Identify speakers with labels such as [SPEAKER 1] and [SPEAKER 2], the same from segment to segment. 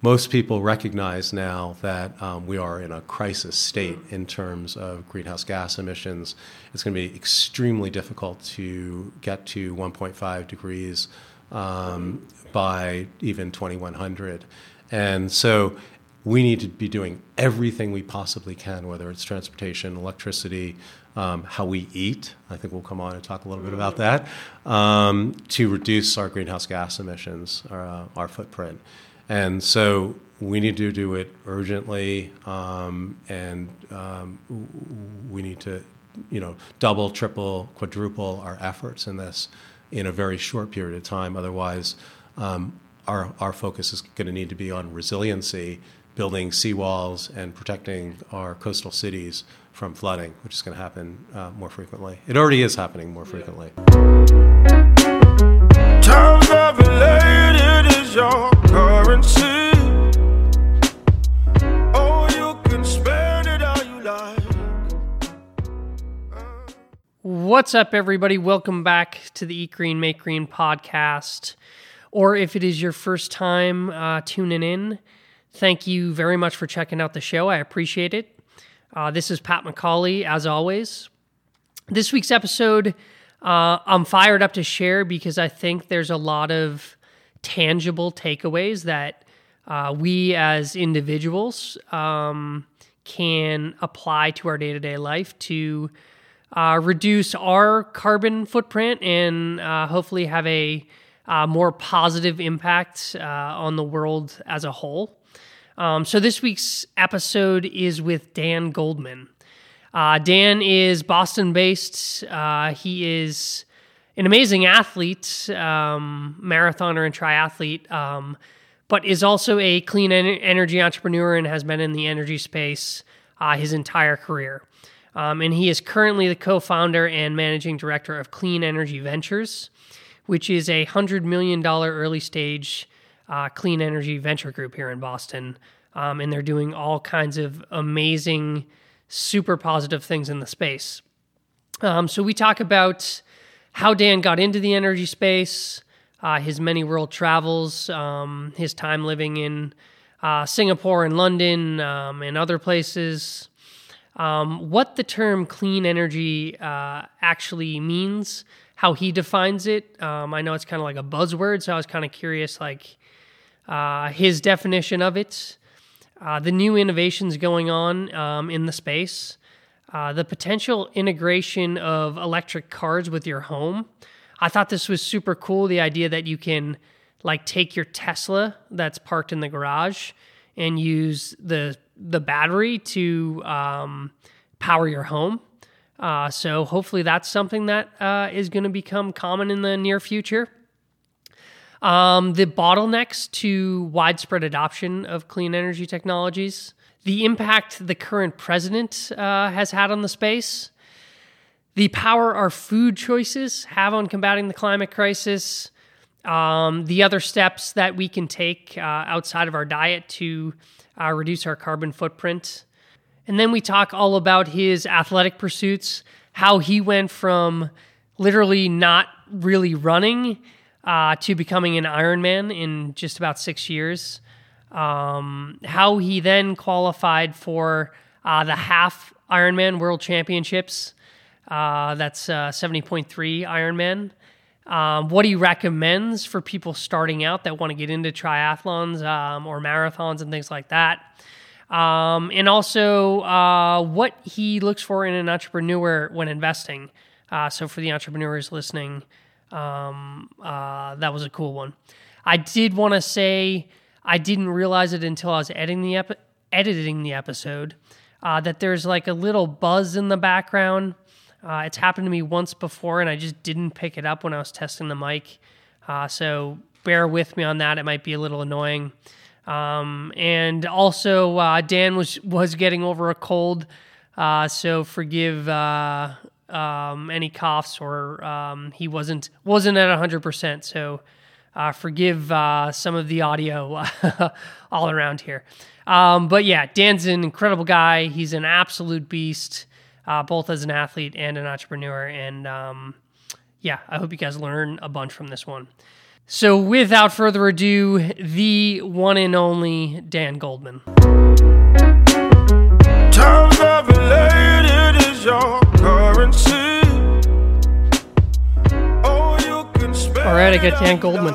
[SPEAKER 1] most people recognize now that um, we are in a crisis state in terms of greenhouse gas emissions. It's going to be extremely difficult to get to 1.5 degrees um, by even 2100. And so we need to be doing everything we possibly can, whether it's transportation, electricity, um, how we eat. I think we'll come on and talk a little bit about that um, to reduce our greenhouse gas emissions, uh, our footprint. And so we need to do it urgently, um, and um, we need to, you know, double, triple, quadruple our efforts in this in a very short period of time. Otherwise, um, our our focus is going to need to be on resiliency, building seawalls, and protecting our coastal cities from flooding, which is going to happen uh, more frequently. It already is happening more frequently. Times your currency.
[SPEAKER 2] Oh, you can spend it you like. What's up, everybody? Welcome back to the Eat Green, Make Green podcast. Or if it is your first time uh, tuning in, thank you very much for checking out the show. I appreciate it. Uh, this is Pat McCauley, as always. This week's episode, uh, I'm fired up to share because I think there's a lot of tangible takeaways that uh, we as individuals um, can apply to our day to day life to uh, reduce our carbon footprint and uh, hopefully have a uh, more positive impact uh, on the world as a whole. Um, so, this week's episode is with Dan Goldman. Uh, Dan is Boston based. he is an amazing athlete, um, marathoner and triathlete, um, but is also a clean en- energy entrepreneur and has been in the energy space uh, his entire career. Um, and he is currently the co founder and managing director of Clean Energy Ventures, which is a $100 million early stage uh, clean energy venture group here in Boston. Um, and they're doing all kinds of amazing, super positive things in the space. Um, so we talk about how Dan got into the energy space, uh, his many world travels, um, his time living in uh, Singapore and London um, and other places, um, what the term clean energy uh, actually means, how he defines it. Um, I know it's kind of like a buzzword, so I was kind of curious, like uh, his definition of it, uh, the new innovations going on um, in the space. Uh, the potential integration of electric cars with your home. I thought this was super cool. The idea that you can like take your Tesla that's parked in the garage and use the the battery to um, power your home. Uh, so hopefully that's something that uh, is going to become common in the near future. Um, the bottlenecks to widespread adoption of clean energy technologies the impact the current president uh, has had on the space, the power our food choices have on combating the climate crisis, um, the other steps that we can take uh, outside of our diet to uh, reduce our carbon footprint. And then we talk all about his athletic pursuits, how he went from literally not really running uh, to becoming an Ironman in just about six years um, how he then qualified for uh, the half Ironman World Championships. Uh, that's uh, 70.3 Ironman. Um, what he recommends for people starting out that want to get into triathlons um, or marathons and things like that. Um, and also uh, what he looks for in an entrepreneur when investing. Uh, so, for the entrepreneurs listening, um, uh, that was a cool one. I did want to say I didn't realize it until I was editing the epi- editing the episode uh, that there's like a little buzz in the background. Uh, it's happened to me once before, and I just didn't pick it up when I was testing the mic. Uh, so bear with me on that. It might be a little annoying. Um, and also, uh, Dan was was getting over a cold, uh, so forgive uh, um, any coughs or um, he wasn't wasn't at hundred percent. So uh, forgive uh, some of the audio all around here. Um, but yeah, Dan's an incredible guy. He's an absolute beast, uh, both as an athlete and an entrepreneur. And um, yeah, I hope you guys learn a bunch from this one. So, without further ado, the one and only Dan Goldman.
[SPEAKER 3] Times I've elated is your currency.
[SPEAKER 2] All right, I got Dan Goldman.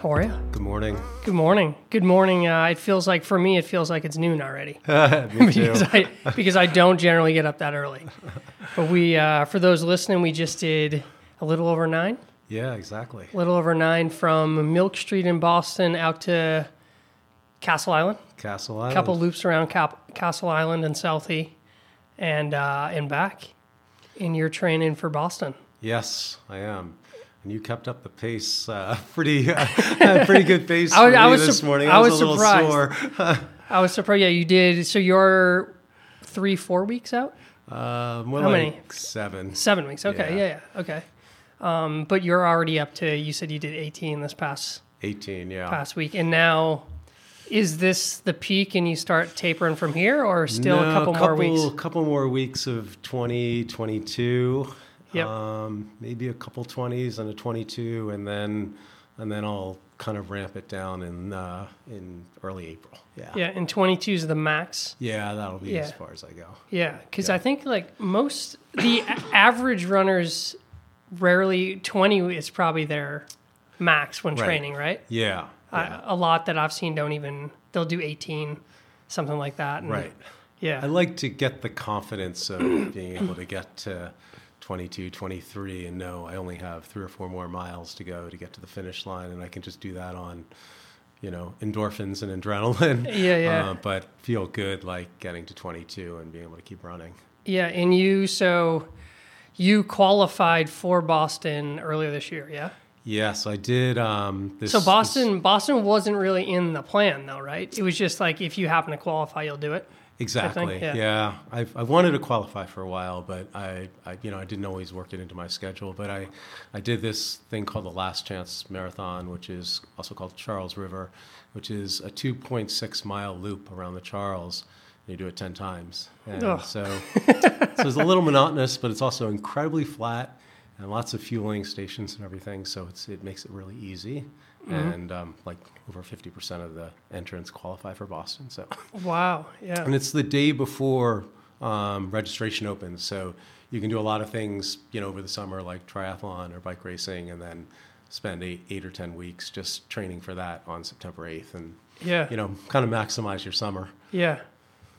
[SPEAKER 2] How are you?
[SPEAKER 1] Good morning.
[SPEAKER 2] Good morning. Good morning. Uh, it feels like for me, it feels like it's noon already
[SPEAKER 1] Me too.
[SPEAKER 2] because I because I don't generally get up that early. But we, uh, for those listening, we just did a little over nine,
[SPEAKER 1] Yeah, exactly.
[SPEAKER 2] a little over nine from Milk Street in Boston out to Castle Island.
[SPEAKER 1] Castle
[SPEAKER 2] A
[SPEAKER 1] Island.
[SPEAKER 2] couple loops around Cap- Castle Island and Southie, and uh, and back. And you're training for Boston.
[SPEAKER 1] Yes, I am. And you kept up the pace, uh, pretty, uh, pretty good pace
[SPEAKER 2] I I
[SPEAKER 1] me
[SPEAKER 2] was
[SPEAKER 1] this morning.
[SPEAKER 2] I
[SPEAKER 1] I was,
[SPEAKER 2] was
[SPEAKER 1] a little
[SPEAKER 2] surprised.
[SPEAKER 1] sore.
[SPEAKER 2] I was surprised. Yeah, you did. So you're three, four weeks out.
[SPEAKER 1] Uh,
[SPEAKER 2] How
[SPEAKER 1] like
[SPEAKER 2] many?
[SPEAKER 1] Seven.
[SPEAKER 2] Seven weeks. Okay.
[SPEAKER 1] Yeah.
[SPEAKER 2] Yeah. yeah, Okay. Um, but you're already up to. You said you did 18 this past
[SPEAKER 1] 18, yeah.
[SPEAKER 2] past week, and now is this the peak, and you start tapering from here, or still
[SPEAKER 1] No,
[SPEAKER 2] a couple, more weeks?
[SPEAKER 1] a couple more weeks of 20, 22.
[SPEAKER 2] Yep.
[SPEAKER 1] Um, maybe a couple 20s and a 22, and then and then I'll kind of ramp it down in uh, in early April. Yeah.
[SPEAKER 2] Yeah, and 22 is the max.
[SPEAKER 1] Yeah, that'll be
[SPEAKER 2] Yeah.
[SPEAKER 1] as far as I go.
[SPEAKER 2] Yeah, because
[SPEAKER 1] Yeah.
[SPEAKER 2] I think like most the average runners rarely 20 is probably their max when
[SPEAKER 1] Right.
[SPEAKER 2] training, right?
[SPEAKER 1] Yeah. yeah.
[SPEAKER 2] A lot that I've seen don't even they'll do 18, something like that. and-
[SPEAKER 1] right.
[SPEAKER 2] Yeah.
[SPEAKER 1] I like to get the confidence of being able to get to 22, 23 and know I only have three or four more miles to go to get to the finish line and I can just do that on, you know, endorphins and adrenaline.
[SPEAKER 2] Yeah, yeah.
[SPEAKER 1] Uh, but feel good like getting to 22 and being able to keep running.
[SPEAKER 2] Yeah, and you so you qualified for Boston earlier this year, yeah.
[SPEAKER 1] Yes, I did. Um, this,
[SPEAKER 2] So
[SPEAKER 1] this-
[SPEAKER 2] Boston, Boston wasn't really in the plan though, right? It was just like if you happen to qualify, you'll do it.
[SPEAKER 1] Exactly.
[SPEAKER 2] yeah.
[SPEAKER 1] yeah. I've, I wanted to qualify for a while, but I, I, you know, I didn't always work it into my schedule. But I, I did this thing called the Last Chance Marathon, which is also called Charles River, which is a 2.6 mile loop around the Charles. And you do it 10 times. And
[SPEAKER 2] Ugh.
[SPEAKER 1] so, so it's a little monotonous, but it's also incredibly flat and lots of fueling stations and everything. So it's, it makes it really easy.
[SPEAKER 2] Mm-hmm.
[SPEAKER 1] And um, like over 50% of the entrants qualify for Boston. So
[SPEAKER 2] Wow, yeah.
[SPEAKER 1] and it's the day before um, registration opens, so you can do a lot of things, you know, over the summer like triathlon or bike racing, and then spend eight, eight or ten weeks just training for that on September eighth, and
[SPEAKER 2] Yeah.
[SPEAKER 1] you know, kind of maximize your summer.
[SPEAKER 2] Yeah.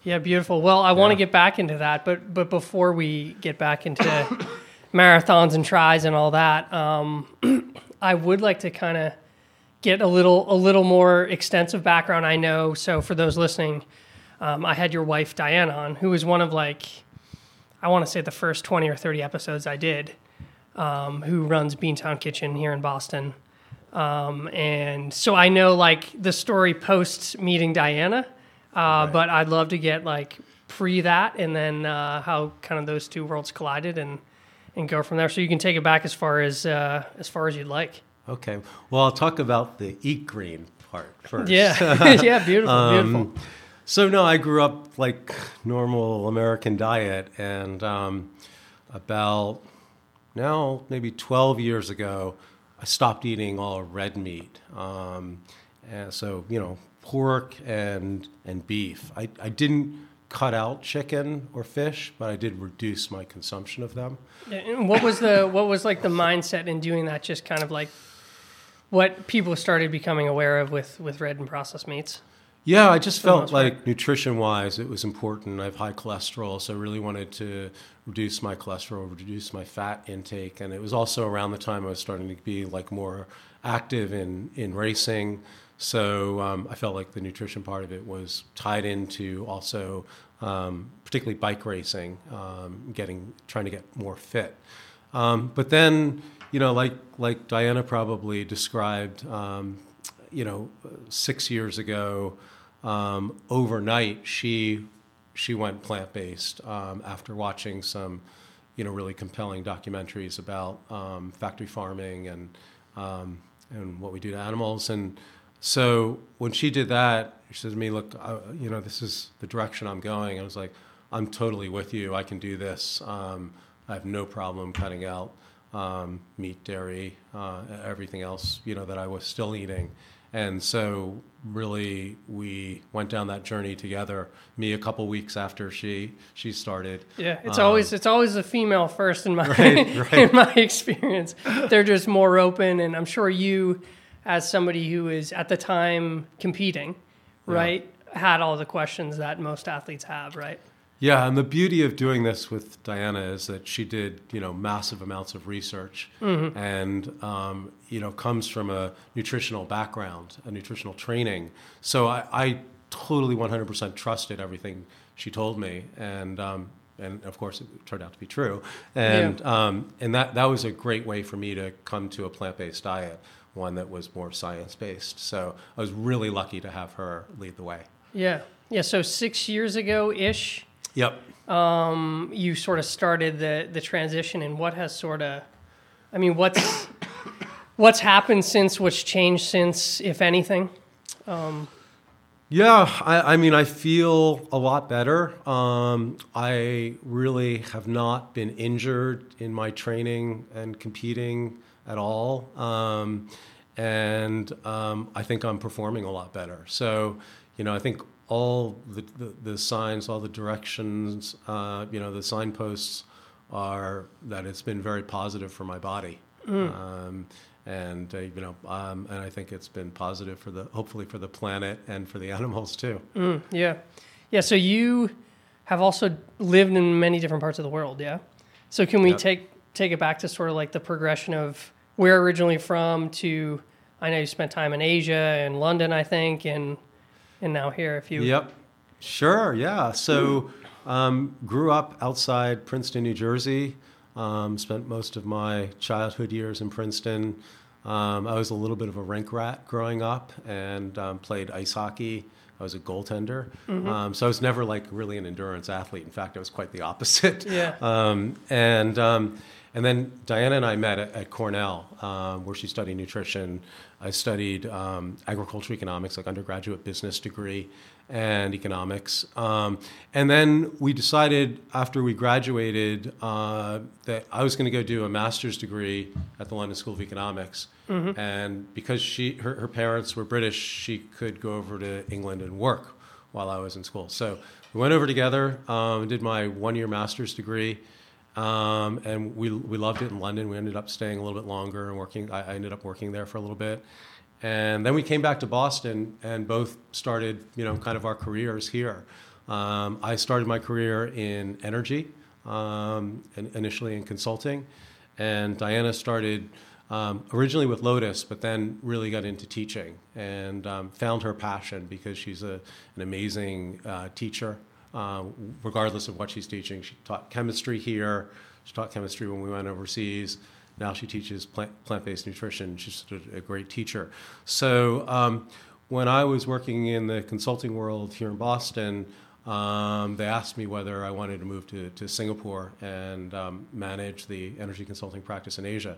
[SPEAKER 2] Yeah, beautiful. Well, I want to get back into that, but but before we get back into marathons and tries and all that, um, I would like to kind of get a little a little more extensive background. I know. So for those listening, um, I had your wife Diana on, who was one of like I want to say the first twenty or thirty episodes I did. Um, who runs Beantown Kitchen here in Boston? Um, and so I know like the story post meeting Diana, uh, but I'd love to get like pre that and then uh, how kind of those two worlds collided and and go from there. So you can take it back as far as uh, as far as you'd like.
[SPEAKER 1] Okay, well, I'll talk about the eat green part first.
[SPEAKER 2] Yeah, yeah, beautiful, beautiful.
[SPEAKER 1] So no, I grew up like normal American diet, and um, about now maybe 12 years ago, I stopped eating all red meat. Um, and so you know, pork and and beef. I, I didn't cut out chicken or fish, but I did reduce my consumption of them.
[SPEAKER 2] And what was the what was like the mindset in doing that? Just kind of like what people started becoming aware of with with red and processed meats.
[SPEAKER 1] Yeah, I just felt
[SPEAKER 2] part.
[SPEAKER 1] like nutrition wise, it was important. I have high cholesterol, so I really wanted to reduce my cholesterol, reduce my fat intake. And it was also around the time I was starting to be like more active in, in racing. So um, I felt like the nutrition part of it was tied into also, um, particularly bike racing, um, getting trying to get more fit. Um, but then, you know, like like Diana probably described, um, you know, six years ago, um, overnight she she went plant based um, after watching some, you know, really compelling documentaries about um, factory farming and um, and what we do to animals. And so when she did that, she said to me, "Look, you know, this is the direction I'm going." I was like, "I'm totally with you. I can do this. Um, I have no problem cutting out." Um, meat, dairy, uh, everything else, you know, that I was still eating. And so, really, we went down that journey together. Me, a couple weeks after she she started.
[SPEAKER 2] Yeah, it's
[SPEAKER 1] Um,
[SPEAKER 2] always it's always a female first in my
[SPEAKER 1] Right, right.
[SPEAKER 2] in my experience. They're just more open, and I'm sure you, as somebody who is at the time competing, right, had all the questions that most athletes have, right?
[SPEAKER 1] Yeah, and the beauty of doing this with Diana is that she did, you know, massive amounts of research, and um, you know, comes from a nutritional background, a nutritional training. So I, I totally 100% trusted everything she told me, and um, and of course it turned out to be true, and um, and that that was a great way for me to come to a plant-based diet, one that was more science-based. So I was really lucky to have her lead the way.
[SPEAKER 2] Yeah, yeah. So six years ago ish,
[SPEAKER 1] Yep.
[SPEAKER 2] you sort of started the the transition, and what has sort of, I mean, what's what's happened since? What's changed since, if anything?
[SPEAKER 1] Yeah, I, I mean, I feel a lot better. Um, I really have not been injured in my training and competing at all. Um, and um, I think I'm performing a lot better. So, you know, I think all the, the, the signs, all the directions, uh, you know, the signposts are that it's been very positive for my body. Um, and uh, you know, um, and I think it's been positive for the hopefully for the planet and for the animals too.
[SPEAKER 2] Yeah, yeah. So you have also lived in many different parts of the world. Yeah. So can we
[SPEAKER 1] Yep.
[SPEAKER 2] take take it back to sort of like the progression of where originally from to? I know you spent time in Asia and London, I think, and and now here. If you
[SPEAKER 1] Yep, sure, yeah. So, um, grew up outside Princeton, New Jersey. Um, spent most of my childhood years in Princeton. Um, I was a little bit of a rink rat growing up and um, played ice hockey. I was a goaltender, um, so I was never like really an endurance athlete. In fact, I was quite the opposite.
[SPEAKER 2] Yeah.
[SPEAKER 1] Um, and um, and then Diana and I met at, at Cornell, um, where she studied nutrition. I studied um, agricultural economics, like undergraduate business degree, and economics. Um, and then we decided after we graduated uh, that I was going to go do a master's degree at the London School of Economics. And because she, her, her parents were British, she could go over to England and work while I was in school. So we went over together, um, did my one-year master's degree. Um, and we, we loved it in London. We ended up staying a little bit longer and working. I, I ended up working there for a little bit. And then we came back to Boston and both started, you know, kind of our careers here. Um, I started my career in energy, um, and initially in consulting. And Diana started um, originally with Lotus, but then really got into teaching and um, found her passion because she's a, an amazing uh, teacher uh, regardless of what she's teaching. She taught chemistry here. She taught chemistry when we went overseas. Now she teaches plant, plant-based nutrition. She's a, a great teacher. So um, when I was working in the consulting world here in Boston, um, they asked me whether I wanted to move to, to Singapore and um, manage the energy consulting practice in Asia.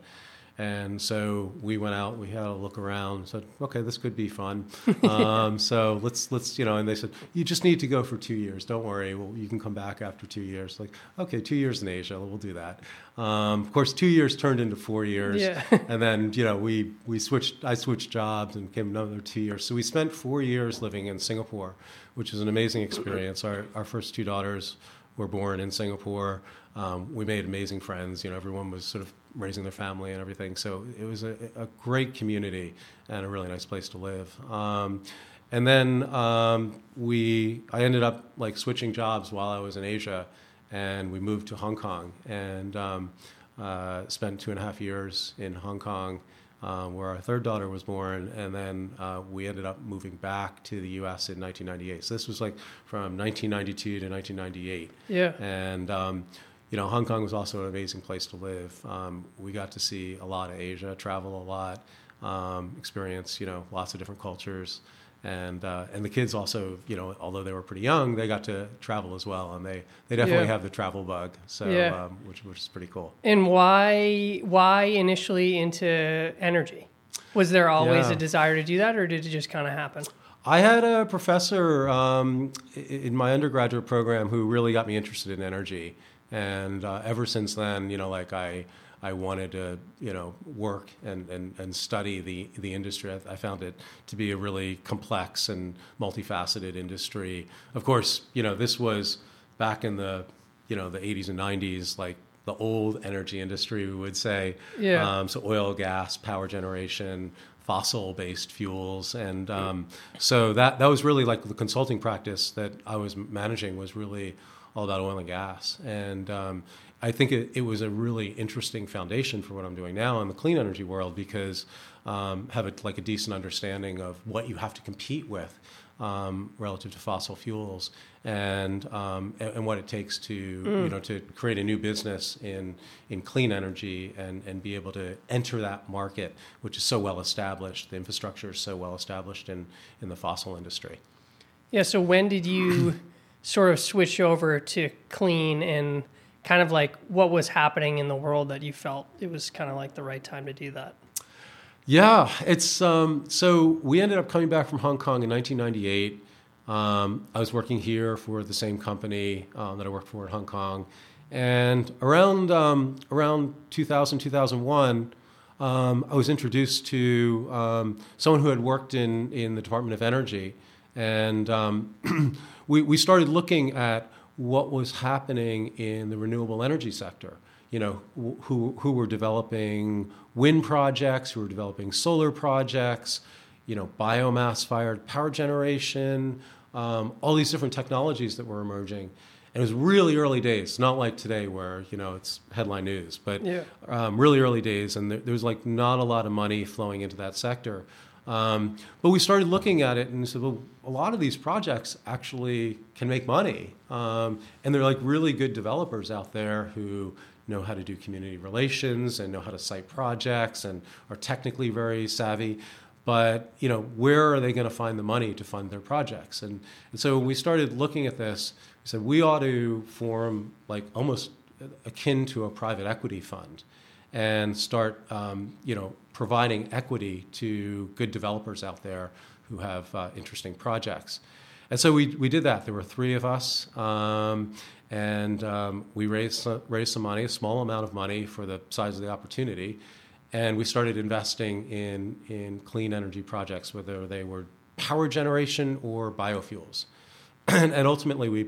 [SPEAKER 1] And so we went out. We had a look around. Said, "Okay, this could be fun." um, so let's let's you know. And they said, "You just need to go for two years. Don't worry. Well, you can come back after two years." Like, okay, two years in Asia. We'll do that. Um, of course, two years turned into four years.
[SPEAKER 2] Yeah.
[SPEAKER 1] and then you know we we switched. I switched jobs and came another two years. So we spent four years living in Singapore, which is an amazing experience. Our our first two daughters were born in Singapore. Um, we made amazing friends. You know, everyone was sort of raising their family and everything. So it was a, a great community and a really nice place to live. Um, and then um, we, I ended up like switching jobs while I was in Asia, and we moved to Hong Kong and um, uh, spent two and a half years in Hong Kong. Uh, where our third daughter was born, and then uh, we ended up moving back to the U.S. in 1998. So this was like from 1992 to 1998.
[SPEAKER 2] Yeah.
[SPEAKER 1] And um, you know, Hong Kong was also an amazing place to live. Um, we got to see a lot of Asia, travel a lot, um, experience you know lots of different cultures, and uh, and the kids also you know although they were pretty young, they got to travel as well, and they they definitely
[SPEAKER 2] Yeah.
[SPEAKER 1] have the travel bug, so
[SPEAKER 2] Yeah.
[SPEAKER 1] um, which which is pretty cool.
[SPEAKER 2] And why why initially into energy? Was there always
[SPEAKER 1] Yeah.
[SPEAKER 2] a desire to do that, or did it just kind of happen?
[SPEAKER 1] I had a professor um, in my undergraduate program who really got me interested in energy, and uh, ever since then, you know, like I, I wanted to, you know, work and, and, and study the, the industry. I, I found it to be a really complex and multifaceted industry. Of course, you know, this was back in the, you know, the 80s and 90s, like the old energy industry, we would say.
[SPEAKER 2] Yeah.
[SPEAKER 1] Um, so oil, gas, power generation, fossil-based fuels, and um, so that that was really like the consulting practice that I was managing was really all about oil and gas, and um, I think it, it was a really interesting foundation for what I'm doing now in the clean energy world because um, have a, like a decent understanding of what you have to compete with um, relative to fossil fuels and, um, and and what it takes to you know to create a new business in in clean energy and and be able to enter that market which is so well established. The infrastructure is so well established in in the fossil industry.
[SPEAKER 2] Yeah. So when did you sort of switch over to clean and kind of like what was happening in the world that you felt it was kind of like the right time to do that?
[SPEAKER 1] Yeah, it's um, so we ended up coming back from Hong Kong in 1998. Um, I was working here for the same company um, that I worked for in Hong Kong, and around um, around 2000 2001, um, I was introduced to um, someone who had worked in in the Department of Energy, and um, we we started looking at what was happening in the renewable energy sector you know, who, who were developing wind projects, who were developing solar projects, you know, biomass fired power generation, um, all these different technologies that were emerging. And it was really early days, not like today where, you know, it's headline news, but
[SPEAKER 2] Yeah.
[SPEAKER 1] um, really early days. And there, there was like not a lot of money flowing into that sector. Um, but we started looking at it and said, well, a lot of these projects actually can make money. Um, and they're like really good developers out there who know how to do community relations and know how to site projects and are technically very savvy. But you know, where are they going to find the money to fund their projects? And, and so when we started looking at this, we said we ought to form like almost akin to a private equity fund and start um, you know providing equity to good developers out there who have uh, interesting projects. And so we, we did that. There were three of us, um, and um, we raised raised some money, a small amount of money for the size of the opportunity, and we started investing in in clean energy projects, whether they were power generation or biofuels, and, and ultimately we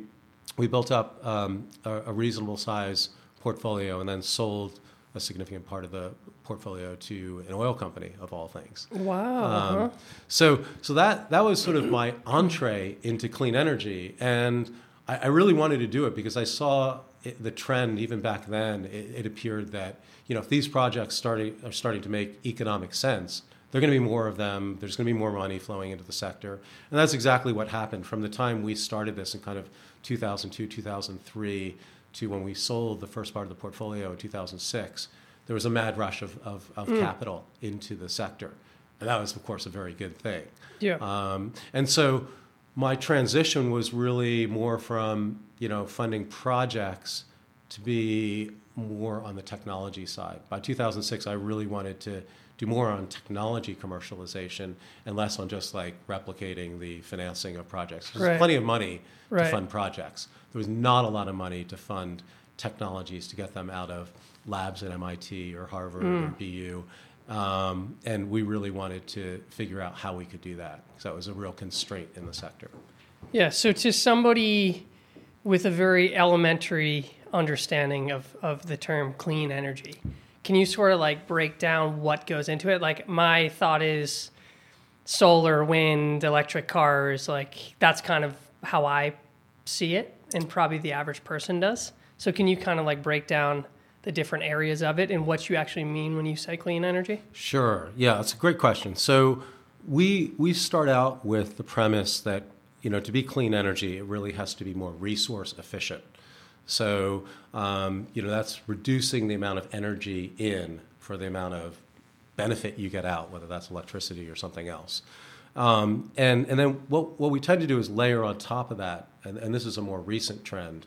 [SPEAKER 1] we built up um, a, a reasonable size portfolio and then sold a significant part of the portfolio to an oil company of all things.
[SPEAKER 2] Wow.
[SPEAKER 1] Um, so, so that that was sort of my entree into clean energy, and I, I really wanted to do it because I saw it, the trend even back then. It, it appeared that you know if these projects starting are starting to make economic sense, there are going to be more of them. There's going to be more money flowing into the sector, and that's exactly what happened from the time we started this in kind of 2002, 2003 to when we sold the first part of the portfolio in 2006 there was a mad rush of, of, of capital into the sector. And that was, of course, a very good thing.
[SPEAKER 2] Yeah.
[SPEAKER 1] Um, and so my transition was really more from, you know, funding projects to be more on the technology side. By 2006, I really wanted to do more on technology commercialization and less on just like replicating the financing of projects. There's
[SPEAKER 2] Right.
[SPEAKER 1] plenty of money
[SPEAKER 2] Right.
[SPEAKER 1] to fund projects. There was not a lot of money to fund technologies to get them out of labs at MIT or Harvard or BU. Um, and we really wanted to figure out how we could do that. So that was a real constraint in the sector.
[SPEAKER 2] Yeah, so to somebody with a very elementary understanding of, of the term clean energy, can you sort of like break down what goes into it? Like, my thought is solar, wind, electric cars, like, that's kind of how I see it, and probably the average person does. So, can you kind of like break down the different areas of it and what you actually mean when you say clean energy?
[SPEAKER 1] Sure. Yeah, it's a great question. So we we start out with the premise that you know to be clean energy, it really has to be more resource efficient. So um, you know that's reducing the amount of energy in for the amount of benefit you get out, whether that's electricity or something else. Um, and and then what what we tend to do is layer on top of that, and, and this is a more recent trend,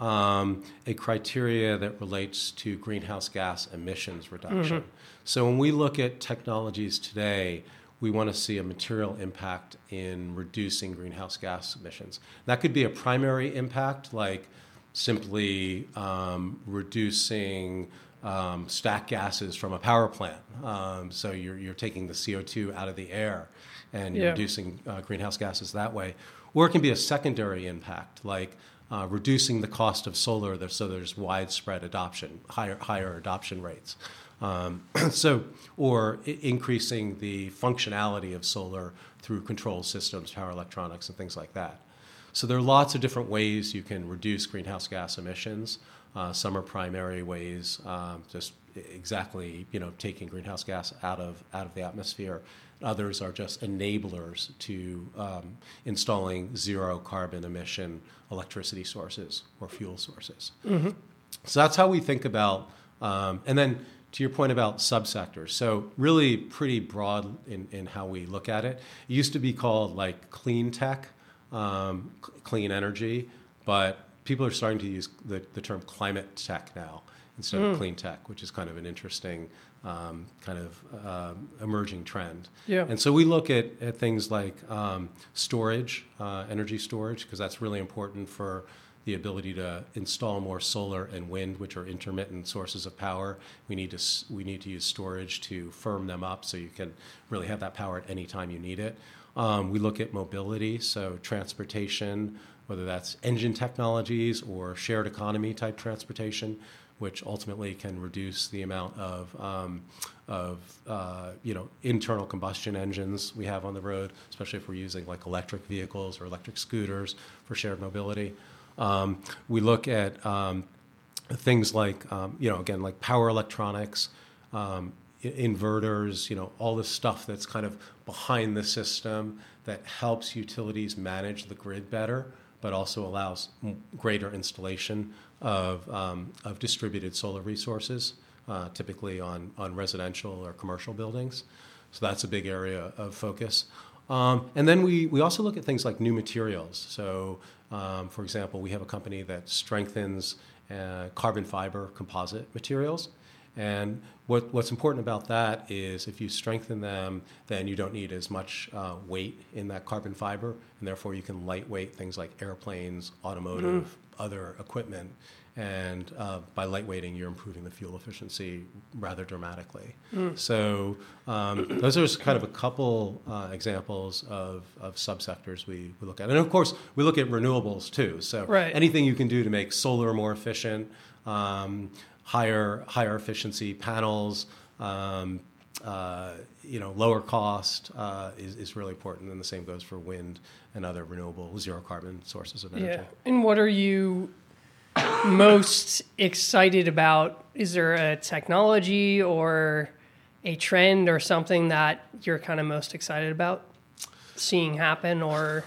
[SPEAKER 1] um, a criteria that relates to greenhouse gas emissions reduction. So when we look at technologies today, we want to see a material impact in reducing greenhouse gas emissions. That could be a primary impact, like simply um, reducing um, stack gases from a power plant. Um, so you're, you're taking the CO2 out of the air and you're
[SPEAKER 2] Yeah.
[SPEAKER 1] reducing uh, greenhouse gases that way. Or it can be a secondary impact, like uh, reducing the cost of solar there- so there's widespread adoption, higher, higher adoption rates. Um, so, or I- increasing the functionality of solar through control systems, power electronics, and things like that. So there are lots of different ways you can reduce greenhouse gas emissions. Uh, some are primary ways, um, just exactly you know taking greenhouse gas out of out of the atmosphere. Others are just enablers to um, installing zero carbon emission electricity sources or fuel sources. So that's how we think about, um, and then to your point about subsectors. So really pretty broad in, in how we look at it. It used to be called like clean tech, um, clean energy, but people are starting to use the, the term climate tech now instead of clean tech, which is kind of an interesting um, kind of um, emerging trend.
[SPEAKER 2] Yeah.
[SPEAKER 1] And so we look at, at things like um, storage, uh, energy storage, because that's really important for the ability to install more solar and wind, which are intermittent sources of power. We need to we need to use storage to firm them up so you can really have that power at any time you need it. Um, we look at mobility, so transportation, whether that's engine technologies or shared economy type transportation, which ultimately can reduce the amount of, um, of uh, you know, internal combustion engines we have on the road, especially if we're using like electric vehicles or electric scooters for shared mobility. Um, we look at um, things like, um, you know, again, like power electronics, um, inverters, you know, all the stuff that's kind of behind the system that helps utilities manage the grid better, but also allows greater installation of, um, of distributed solar resources, uh, typically on, on residential or commercial buildings. So that's a big area of focus. Um, and then we, we also look at things like new materials. So, um, for example, we have a company that strengthens uh, carbon fiber composite materials. And what, what's important about that is if you strengthen them, then you don't need as much uh, weight in that carbon fiber, and therefore you can lightweight things like airplanes, automotive, other equipment. And uh, by lightweighting, you're improving the fuel efficiency rather dramatically. So um, those are just kind of a couple uh, examples of, of subsectors we, we look at. And of course, we look at renewables too. So
[SPEAKER 2] Right.
[SPEAKER 1] anything you can do to make solar more efficient, um, higher higher efficiency panels, um, uh, you know, lower cost uh, is, is really important. And the same goes for wind and other renewable zero carbon sources of energy.
[SPEAKER 2] Yeah. And what are you most excited about? Is there a technology or a trend or something that you're kind of most excited about seeing happen or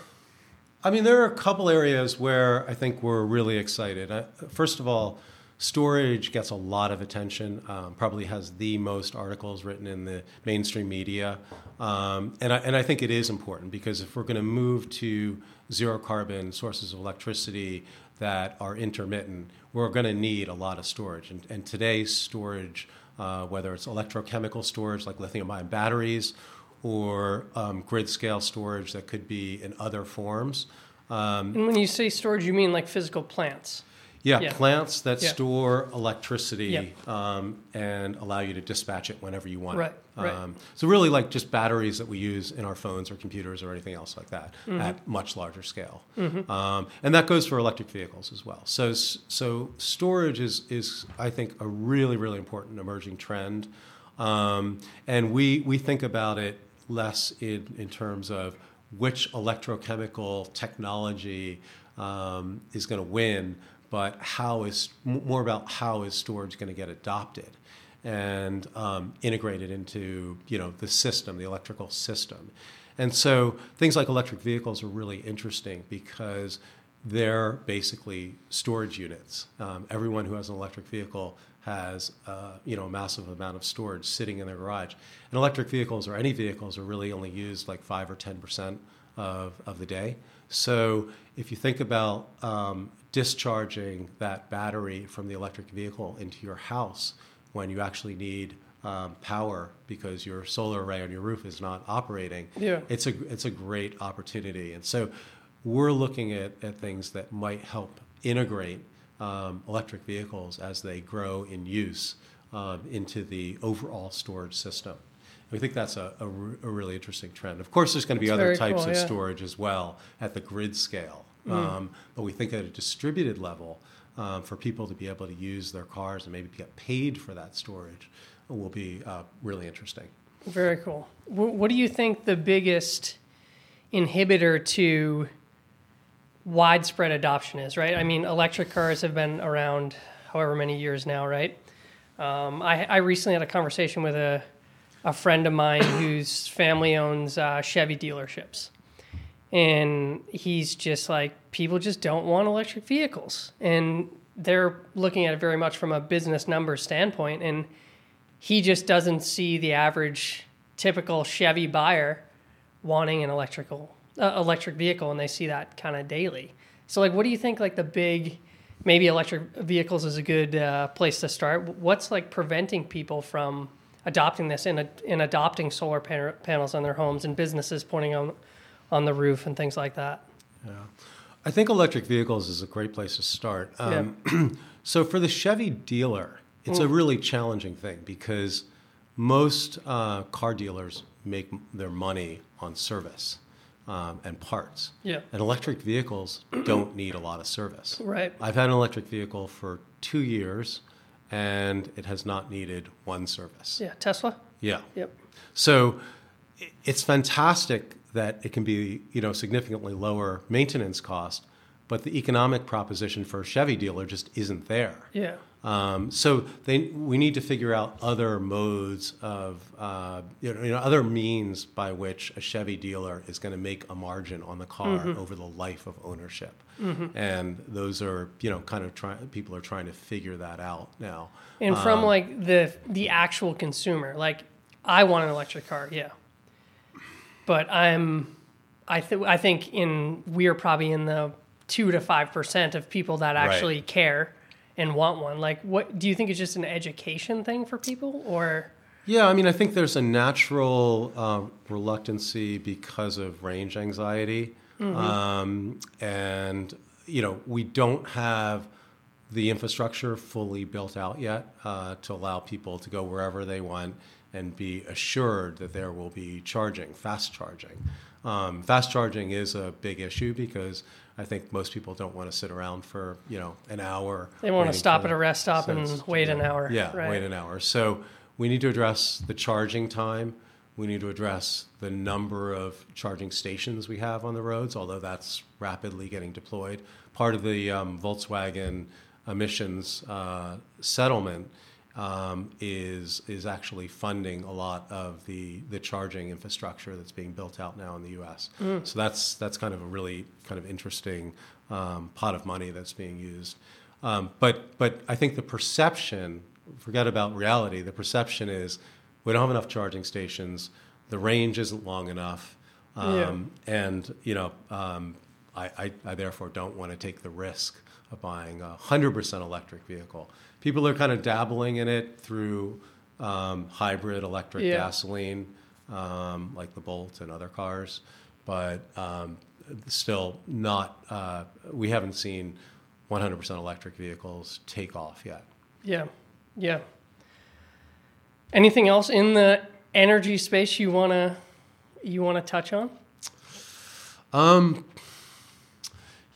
[SPEAKER 1] I mean, there are a couple areas where I think we're really excited. Uh, First of all, storage gets a lot of attention, um, probably has the most articles written in the mainstream media. Um, and, I, and I think it is important because if we're going to move to zero carbon sources of electricity that are intermittent, we're going to need a lot of storage. And, and today's storage, uh, whether it's electrochemical storage like lithium ion batteries, or um, grid scale storage that could be in other forms. Um,
[SPEAKER 2] and when you say storage you mean like physical plants.
[SPEAKER 1] Yeah,
[SPEAKER 2] Yeah.
[SPEAKER 1] plants that
[SPEAKER 2] Yeah.
[SPEAKER 1] store electricity
[SPEAKER 2] Yeah.
[SPEAKER 1] um, and allow you to dispatch it whenever you want.
[SPEAKER 2] Right, right.
[SPEAKER 1] Um, so really, like just batteries that we use in our phones or computers or anything else like that
[SPEAKER 2] Mm-hmm.
[SPEAKER 1] at much larger scale. Um, and that goes for electric vehicles as well. So so storage is is I think a really really important emerging trend. Um, and we, we think about it less in, in terms of which electrochemical technology um, is going to win, but how is more about how is storage going to get adopted and um, integrated into you know the system, the electrical system. And so things like electric vehicles are really interesting because they're basically storage units. Um, everyone who has an electric vehicle has uh, you know a massive amount of storage sitting in their garage. And electric vehicles or any vehicles are really only used like five or ten percent of, of the day. So if you think about um, discharging that battery from the electric vehicle into your house when you actually need um, power because your solar array on your roof is not operating,
[SPEAKER 2] Yeah.
[SPEAKER 1] it's a it's a great opportunity. And so we're looking at, at things that might help integrate um, electric vehicles as they grow in use uh, into the overall storage system. We think that's a, a, re- a really interesting trend. Of course, there's going to be
[SPEAKER 2] That's
[SPEAKER 1] other types
[SPEAKER 2] cool,
[SPEAKER 1] of
[SPEAKER 2] yeah.
[SPEAKER 1] storage as well at the grid scale.
[SPEAKER 2] Mm.
[SPEAKER 1] Um, but we think at a distributed level, um, for people to be able to use their cars and maybe get paid for that storage will be uh, really interesting.
[SPEAKER 2] Very cool. Wh- What do you think the biggest inhibitor to widespread adoption is, right? I mean, electric cars have been around however many years now, right? Um, I, I recently had a conversation with a, a friend of mine whose family owns uh, Chevy dealerships. And he's just like, people just don't want electric vehicles. And they're looking at it very much from a business numbers standpoint. And he just doesn't see the average typical Chevy buyer wanting an electrical uh, electric vehicle, and they see that kind of daily. So, like, what do you think? Like the big, maybe electric vehicles is a good uh, place to start. What's like preventing people from adopting this and, and adopting solar pan- panels on their homes and businesses pointing on on the roof and things like that? Yeah.
[SPEAKER 1] I think electric vehicles is a great place to start. Um, so for the Chevy dealer, it's a really challenging thing because most uh, car dealers make their money on service um, and parts.
[SPEAKER 2] Yeah.
[SPEAKER 1] And electric vehicles don't need a lot of service.
[SPEAKER 2] Right.
[SPEAKER 1] I've had an electric vehicle for two years, and it has not needed one service.
[SPEAKER 2] Yeah, Tesla.
[SPEAKER 1] Yeah.
[SPEAKER 2] Yep.
[SPEAKER 1] So it's fantastic that it can be, you know, significantly lower maintenance cost, but the economic proposition for a Chevy dealer just isn't there.
[SPEAKER 2] Yeah.
[SPEAKER 1] Um, so they, we need to figure out other modes of, uh, you, know, you know, other means by which a Chevy dealer is going to make a margin on the car over the life of ownership. And those are, you know, kind of trying. People are trying to figure that out now.
[SPEAKER 2] And from like the the actual consumer, like I want an electric car, yeah. But I'm, I think I think in we're probably in the two to five percent of people that actually care and want one. Like, what do you think is just an education thing for people, or?
[SPEAKER 1] Yeah, I mean, I think there's a natural uh, reluctancy because of range anxiety, um, and you know, we don't have the infrastructure fully built out yet uh, to allow people to go wherever they want and be assured that there will be charging, fast charging. Um, fast charging is a big issue because I think most people don't want to sit around for you know an hour.
[SPEAKER 2] they want to stop at a rest stop and wait an hour?
[SPEAKER 1] yeah,
[SPEAKER 2] right.
[SPEAKER 1] wait an hour. So we need to address the charging time. We need to address the number of charging stations we have on the roads, although that's rapidly getting deployed. Part of the um, Volkswagen emissions uh, settlement um, is is actually funding a lot of the the charging infrastructure that's being built out now in the U.S. So that's that's kind of a really kind of interesting um, pot of money that's being used. Um, but but I think the perception, forget about reality. The perception is we don't have enough charging stations. The range isn't long enough, um, and you know um, I, I, I therefore don't want to take the risk of buying a hundred percent electric vehicle. People are kind of dabbling in it through um, hybrid electric
[SPEAKER 2] Yeah.
[SPEAKER 1] gasoline, um, like the Volt and other cars, but um, still not. Uh, we haven't seen 100% electric vehicles take off yet.
[SPEAKER 2] Yeah, yeah. Anything else in the energy space you wanna you wanna touch on?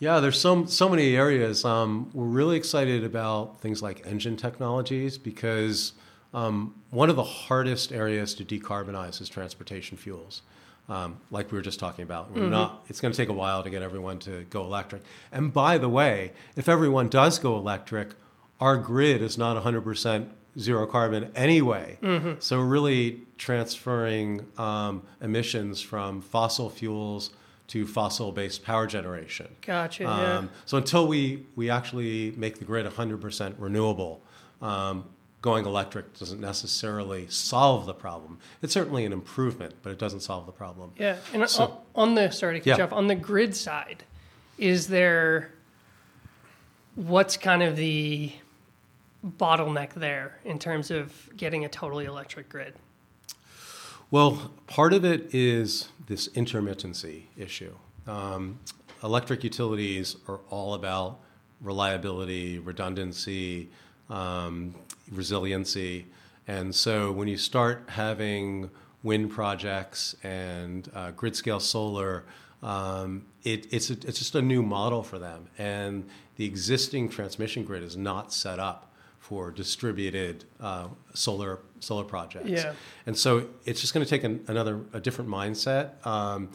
[SPEAKER 1] Yeah, there's so so many areas. Um, we're really excited about things like engine technologies because um, one of the hardest areas to decarbonize is transportation fuels. Um, like we were just talking about, we're not. It's going to take a while to get everyone to go electric. And by the way, if everyone does go electric, our grid is not 100% zero carbon anyway. So we're really transferring um, emissions from fossil fuels to fossil-based power generation.
[SPEAKER 2] Gotcha. yeah.
[SPEAKER 1] Um, so until we, we actually make the grid 100% renewable, um, going electric doesn't necessarily solve the problem. It's certainly an improvement, but it doesn't solve the problem.
[SPEAKER 2] Yeah, and
[SPEAKER 1] So-
[SPEAKER 2] on, the sorry to cut you
[SPEAKER 1] Yeah.
[SPEAKER 2] off on the grid side, is there what's kind of the bottleneck there in terms of getting a totally electric grid?
[SPEAKER 1] Well, part of it is this intermittency issue. Um, electric utilities are all about reliability, redundancy, um, resiliency. And so when you start having wind projects and uh, grid scale solar, um, it, it's, a, it's just a new model for them. And the existing transmission grid is not set up for distributed uh, solar solar projects.
[SPEAKER 2] Yeah.
[SPEAKER 1] And so it's just going to take an, another a different mindset. Um,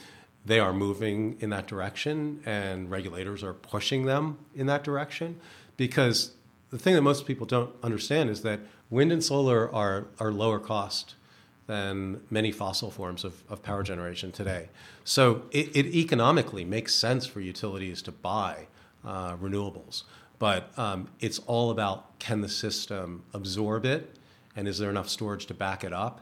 [SPEAKER 1] they are moving in that direction, and regulators are pushing them in that direction because the thing that most people don't understand is that wind and solar are are lower cost than many fossil forms of, of power generation today. So it, it economically makes sense for utilities to buy uh, renewables. But um, it's all about can the system absorb it, and is there enough storage to back it up,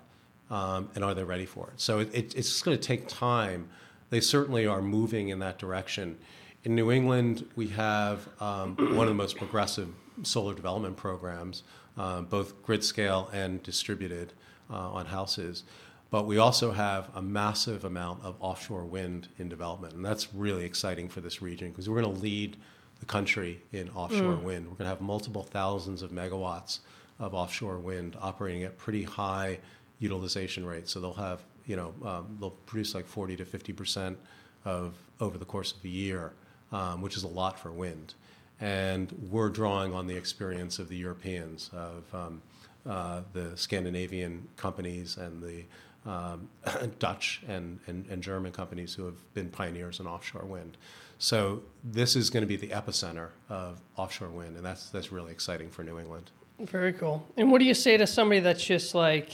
[SPEAKER 1] um, and are they ready for it? So it, it, it's going to take time. They certainly are moving in that direction. In New England, we have um, one of the most progressive solar development programs, uh, both grid scale and distributed uh, on houses. But we also have a massive amount of offshore wind in development, and that's really exciting for this region because we're going to lead the country in offshore wind. We're going to have multiple thousands of megawatts of offshore wind operating at pretty high utilization rates. So they'll have, you know, um, they'll produce like 40 to 50 percent of over the course of a year, um, which is a lot for wind. And we're drawing on the experience of the Europeans, of um, uh, the Scandinavian companies and the um, Dutch and, and, and German companies who have been pioneers in offshore wind. So this is going to be the epicenter of offshore wind, and that's that's really exciting for New England.
[SPEAKER 2] Very cool. And what do you say to somebody that's just like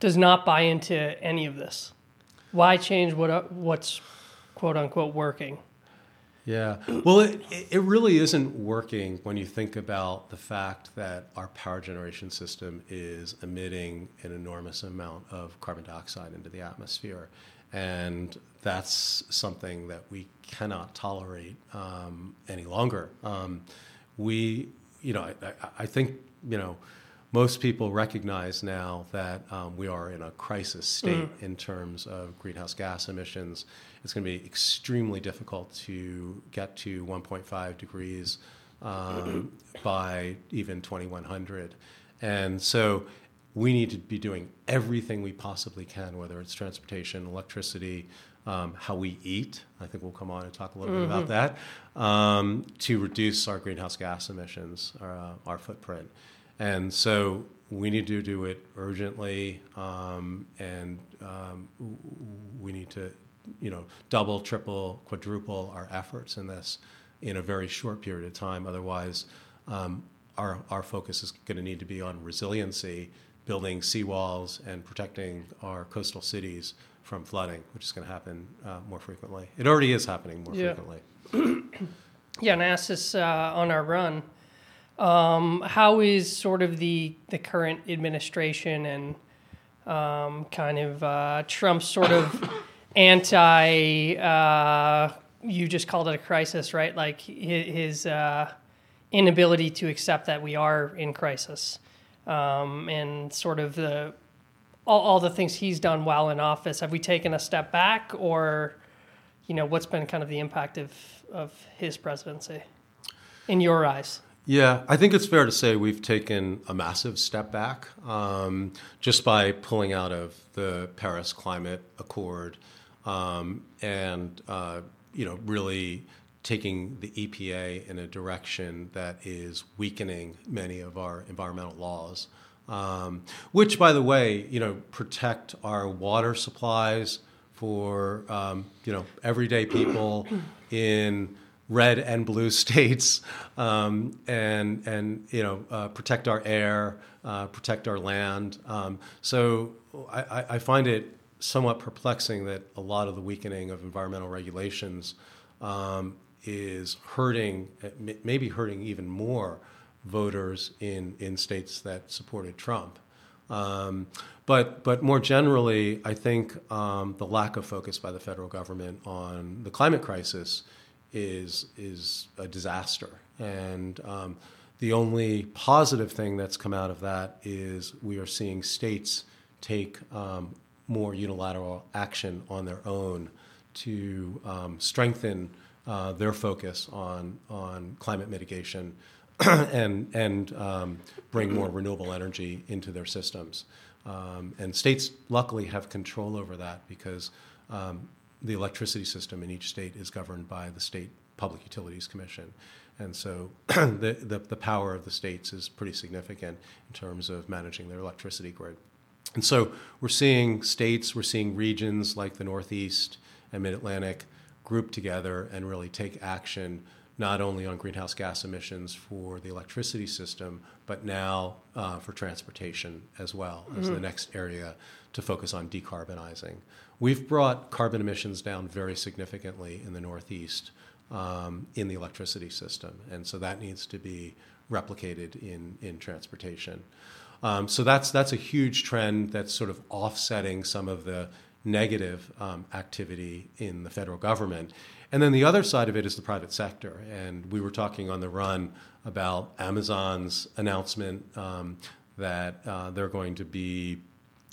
[SPEAKER 2] does not buy into any of this? Why change what what's quote unquote working?
[SPEAKER 1] Yeah. Well, it, it really isn't working when you think about the fact that our power generation system is emitting an enormous amount of carbon dioxide into the atmosphere. And that's something that we cannot tolerate um, any longer. Um, we, you know, I, I, think, you know, most people recognize now that um, we are in a crisis state mm-hmm. in terms of greenhouse gas emissions. It's going to be extremely difficult to get to 1.5 degrees um, by even 2100. And so we need to be doing everything we possibly can, whether it's transportation, electricity, um, how we eat. I think we'll come on and talk a little mm-hmm. bit about that um, to reduce our greenhouse gas emissions, uh, our footprint. And so we need to do it urgently, um, and um, we need to, you know, double, triple, quadruple our efforts in this in a very short period of time. Otherwise, um, our our focus is going to need to be on resiliency, building seawalls, and protecting our coastal cities from flooding, which is going to happen uh, more frequently. It already is happening more
[SPEAKER 2] yeah.
[SPEAKER 1] frequently.
[SPEAKER 2] yeah, and I asked this uh, on our run um, how is sort of the the current administration and um, kind of uh, Trump's sort of anti? Uh, you just called it a crisis, right? Like his uh, inability to accept that we are in crisis, um, and sort of the all, all the things he's done while in office. Have we taken a step back, or you know, what's been kind of the impact of of his presidency in your eyes?
[SPEAKER 1] Yeah, I think it's fair to say we've taken a massive step back um, just by pulling out of the Paris Climate Accord um, and uh, you know really taking the EPA in a direction that is weakening many of our environmental laws, um, which, by the way, you know protect our water supplies for um, you know everyday people in red and blue states, um, and and you know uh, protect our air, uh, protect our land. Um, so I, I, find it somewhat perplexing that a lot of the weakening of environmental regulations um, is hurting, maybe hurting even more voters in in states that supported Trump. Um, but, but more generally, I think um, the lack of focus by the federal government on the climate crisis is is a disaster. And um, the only positive thing that's come out of that is we are seeing states take um, more unilateral action on their own to um, strengthen uh, their focus on on climate mitigation and and um, bring more renewable energy into their systems. Um, and states luckily have control over that because um, the electricity system in each state is governed by the state public utilities commission. And so the, the, the power of the states is pretty significant in terms of managing their electricity grid. And so we're seeing states, we're seeing regions like the Northeast and Mid Atlantic group together and really take action not only on greenhouse gas emissions for the electricity system, but now uh, for transportation as well as the next area to focus on decarbonizing. We've brought carbon emissions down very significantly in the Northeast um, in the electricity system, and so that needs to be replicated in, in transportation. Um, so that's that's a huge trend that's sort of offsetting some of the negative um, activity in the federal government. And then the other side of it is the private sector. And we were talking on the run about Amazon's announcement um, that uh, they're going to be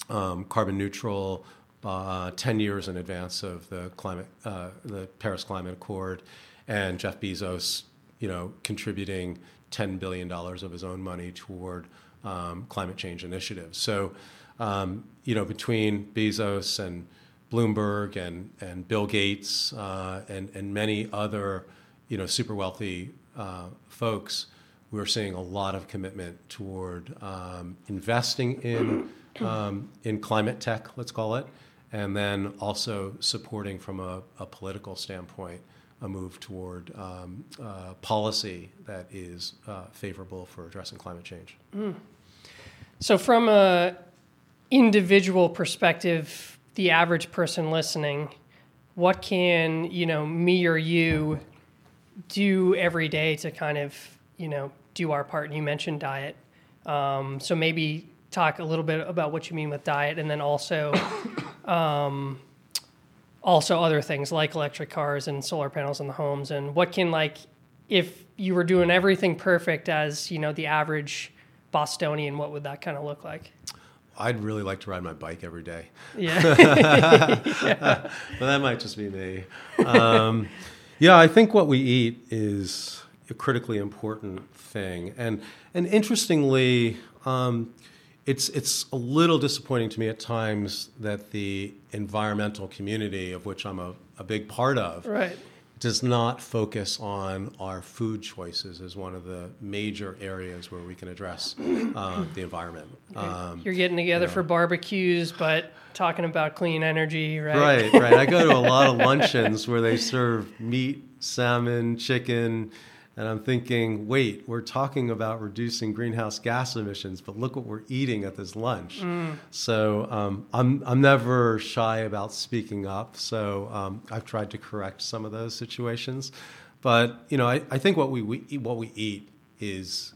[SPEAKER 1] um, carbon neutral uh, 10 years in advance of the climate, uh, the Paris Climate Accord, and Jeff Bezos, you know, contributing 10 billion dollars of his own money toward um, climate change initiatives. So, um, you know, between Bezos and Bloomberg and, and Bill Gates uh, and, and many other, you know, super wealthy uh, folks, we're seeing a lot of commitment toward um, investing in, um, in climate tech, let's call it, and then also supporting from a, a political standpoint a move toward um, uh, policy that is uh, favorable for addressing climate change.
[SPEAKER 2] So, from a individual perspective, the average person listening, what can you know me or you do every day to kind of you know do our part? And you mentioned diet, um, so maybe talk a little bit about what you mean with diet, and then also. Um, also other things like electric cars and solar panels in the homes and what can like if you were doing everything perfect as you know the average bostonian what would that kind of look like
[SPEAKER 1] I'd really like to ride my bike every day.
[SPEAKER 2] yeah
[SPEAKER 1] but that might just be me. Um, yeah, I think what we eat is a critically important thing, and and interestingly, um, it's it's a little disappointing to me at times that the environmental community, of which I'm a, a big part of,
[SPEAKER 2] right
[SPEAKER 1] does not focus on our food choices as one of the major areas where we can address uh, the environment. Um,
[SPEAKER 2] you're getting together for barbecues but talking about clean energy right
[SPEAKER 1] Right, right. I go to a lot of luncheons where they serve meat, salmon, chicken, and I'm thinking, wait, we're talking about reducing greenhouse gas emissions, but look what we're eating at this lunch. So um, I'm I'm never shy about speaking up. So um, I've tried to correct some of those situations, but you know, I, I think what we, we eat, what we eat is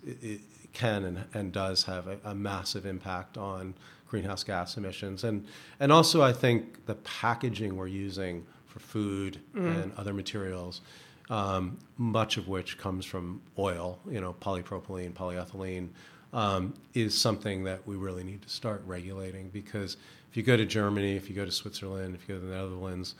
[SPEAKER 1] can and, and does have a, a massive impact on greenhouse gas emissions, and and also I think the packaging we're using for food and other materials, um, much of which comes from oil, you know, polypropylene, polyethylene, um, is something that we really need to start regulating because if you go to Germany, if you go to Switzerland, if you go to the Netherlands,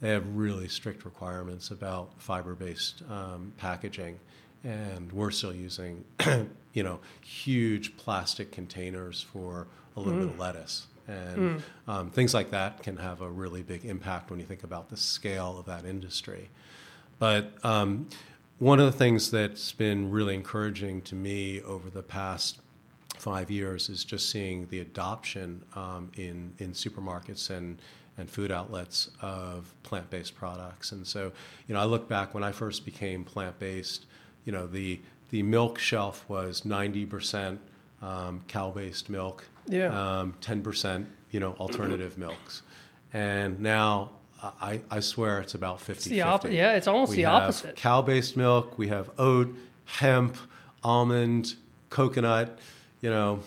[SPEAKER 1] they have really strict requirements about fiber-based um, packaging, and we're still using, you know, huge plastic containers for a little bit of lettuce. And um, things like that can have a really big impact when you think about the scale of that industry. But um, one of the things that's been really encouraging to me over the past five years is just seeing the adoption um, in in supermarkets and and food outlets of plant-based products. And so, you know, I look back when I first became plant-based. You know, the the milk shelf was ninety percent um, cow-based milk,
[SPEAKER 2] Yeah.
[SPEAKER 1] um, 10%, you know, alternative milks. And now I, I swear it's about 50
[SPEAKER 2] the op-
[SPEAKER 1] 50.
[SPEAKER 2] yeah, it's almost
[SPEAKER 1] We
[SPEAKER 2] the
[SPEAKER 1] have
[SPEAKER 2] opposite.
[SPEAKER 1] Cow-based milk, we have oat, hemp, almond, coconut, you know,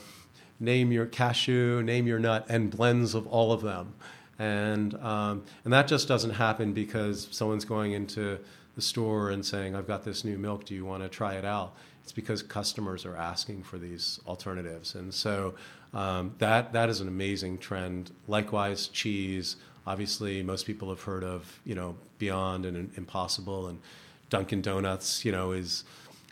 [SPEAKER 1] name your cashew, name your nut, and blends of all of them. And, um, and that just doesn't happen because someone's going into the store and saying, I've got this new milk, do you want to try it out? It's because customers are asking for these alternatives. And so um, that, that is an amazing trend. Likewise, cheese. Obviously, most people have heard of, you know, Beyond and Impossible and Dunkin' Donuts, you know, is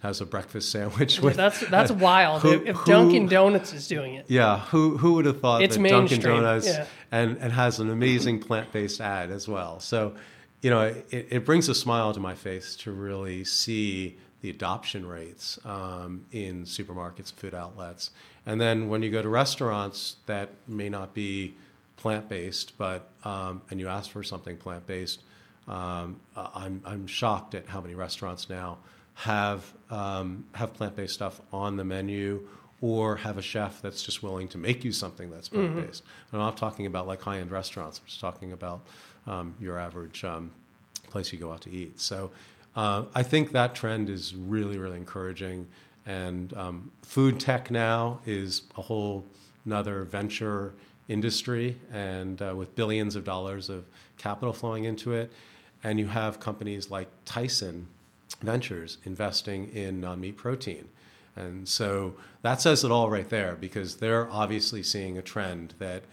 [SPEAKER 1] has a breakfast sandwich with.
[SPEAKER 2] That's that's wild.
[SPEAKER 1] Who-
[SPEAKER 2] if
[SPEAKER 1] who-
[SPEAKER 2] Dunkin' Donuts is doing it,
[SPEAKER 1] Yeah, who who would have thought
[SPEAKER 2] It's
[SPEAKER 1] that Dunkin'
[SPEAKER 2] mainstream,
[SPEAKER 1] Donuts
[SPEAKER 2] yeah.
[SPEAKER 1] and and has an amazing plant based ad as well. So, you know, it, it brings a smile to my face to really see the adoption rates um, in supermarkets food outlets. And then when you go to restaurants that may not be plant based, but um, and you ask for something plant based, um, I'm I'm shocked at how many restaurants now have um, have plant based stuff on the menu or have a chef that's just willing to make you something that's plant based. And I'm not talking about like high end restaurants. I'm just talking about um, your average um, place you go out to eat. So uh, I think that trend is really really encouraging. And um, food tech now is a whole another venture industry, and uh, with billions of dollars of capital flowing into it, and you have companies like Tyson Ventures investing in non-meat protein. And so that says it all right there because they're obviously seeing a trend that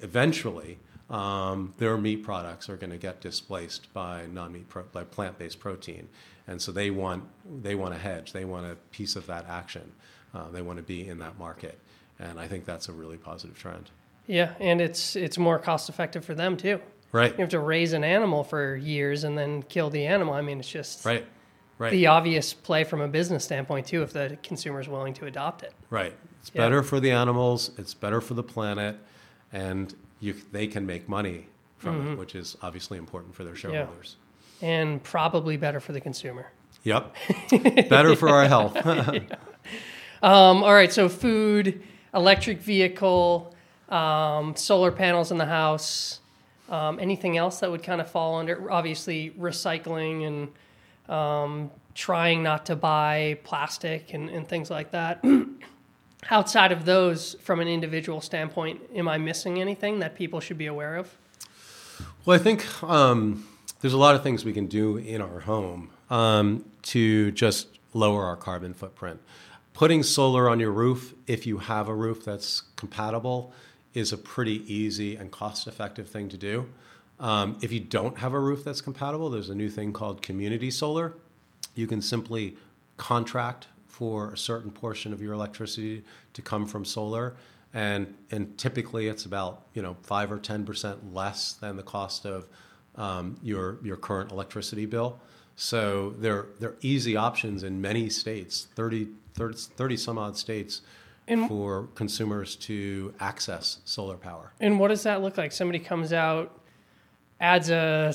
[SPEAKER 1] eventually um, their meat products are going to get displaced by non-meat pro- by plant-based protein, and so they want they want a hedge, they want a piece of that action, uh, they want to be in that market, and I think that's a really positive trend.
[SPEAKER 2] Yeah, and it's it's more cost effective for them too.
[SPEAKER 1] Right,
[SPEAKER 2] You have to raise an animal for years and then kill the animal. I mean, it's just
[SPEAKER 1] right, right.
[SPEAKER 2] the obvious play from a business standpoint too, if the consumer is willing to adopt it.
[SPEAKER 1] Right. It's
[SPEAKER 2] Yeah.
[SPEAKER 1] better for the animals. It's better for the planet, and you, they can make money from
[SPEAKER 2] Mm-hmm.
[SPEAKER 1] it, which is obviously important for their shareholders.
[SPEAKER 2] and probably better for the consumer.
[SPEAKER 1] Yep. better for our health.
[SPEAKER 2] Um, all right, so food, electric vehicle, um, solar panels in the house. Um, anything else that would kind of fall under? Obviously, recycling and um, trying not to buy plastic and, and things like that. Outside of those, from an individual standpoint, am I missing anything that people should be aware of?
[SPEAKER 1] Well, I think um, there's a lot of things we can do in our home um, to just lower our carbon footprint. Putting solar on your roof, if you have a roof that's compatible, is a pretty easy and cost effective thing to do. Um, if you don't have a roof that's compatible, there's a new thing called community solar. You can simply contract for a certain portion of your electricity to come from solar and and typically it's about you know five or ten percent less than the cost of um, your your current electricity bill. So there are easy options in many states, 30, 30, 30 some odd states,
[SPEAKER 2] And-
[SPEAKER 1] for consumers to access solar power.
[SPEAKER 2] And what does that look like? Somebody comes out, adds a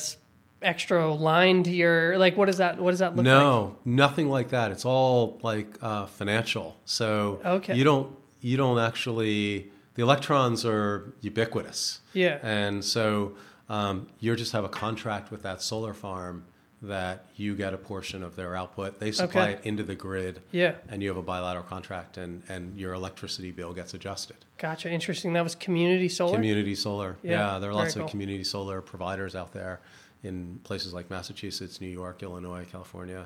[SPEAKER 2] extra line to your like. What does that? What does that look like?
[SPEAKER 1] No, nothing like that. It's all like uh, financial. So
[SPEAKER 2] Okay.
[SPEAKER 1] you don't you don't actually the electrons are ubiquitous.
[SPEAKER 2] Yeah.
[SPEAKER 1] And so um, you just have a contract with that solar farm that you get a portion of their output. They supply
[SPEAKER 2] Okay.
[SPEAKER 1] it into the grid.
[SPEAKER 2] Yeah.
[SPEAKER 1] And you have a bilateral contract, and and your electricity bill gets adjusted.
[SPEAKER 2] Gotcha. Interesting. That was community solar.
[SPEAKER 1] Community solar.
[SPEAKER 2] Yeah,
[SPEAKER 1] Yeah, there are
[SPEAKER 2] very
[SPEAKER 1] lots
[SPEAKER 2] cool.
[SPEAKER 1] of community solar providers out there in places like Massachusetts, New York, Illinois, California,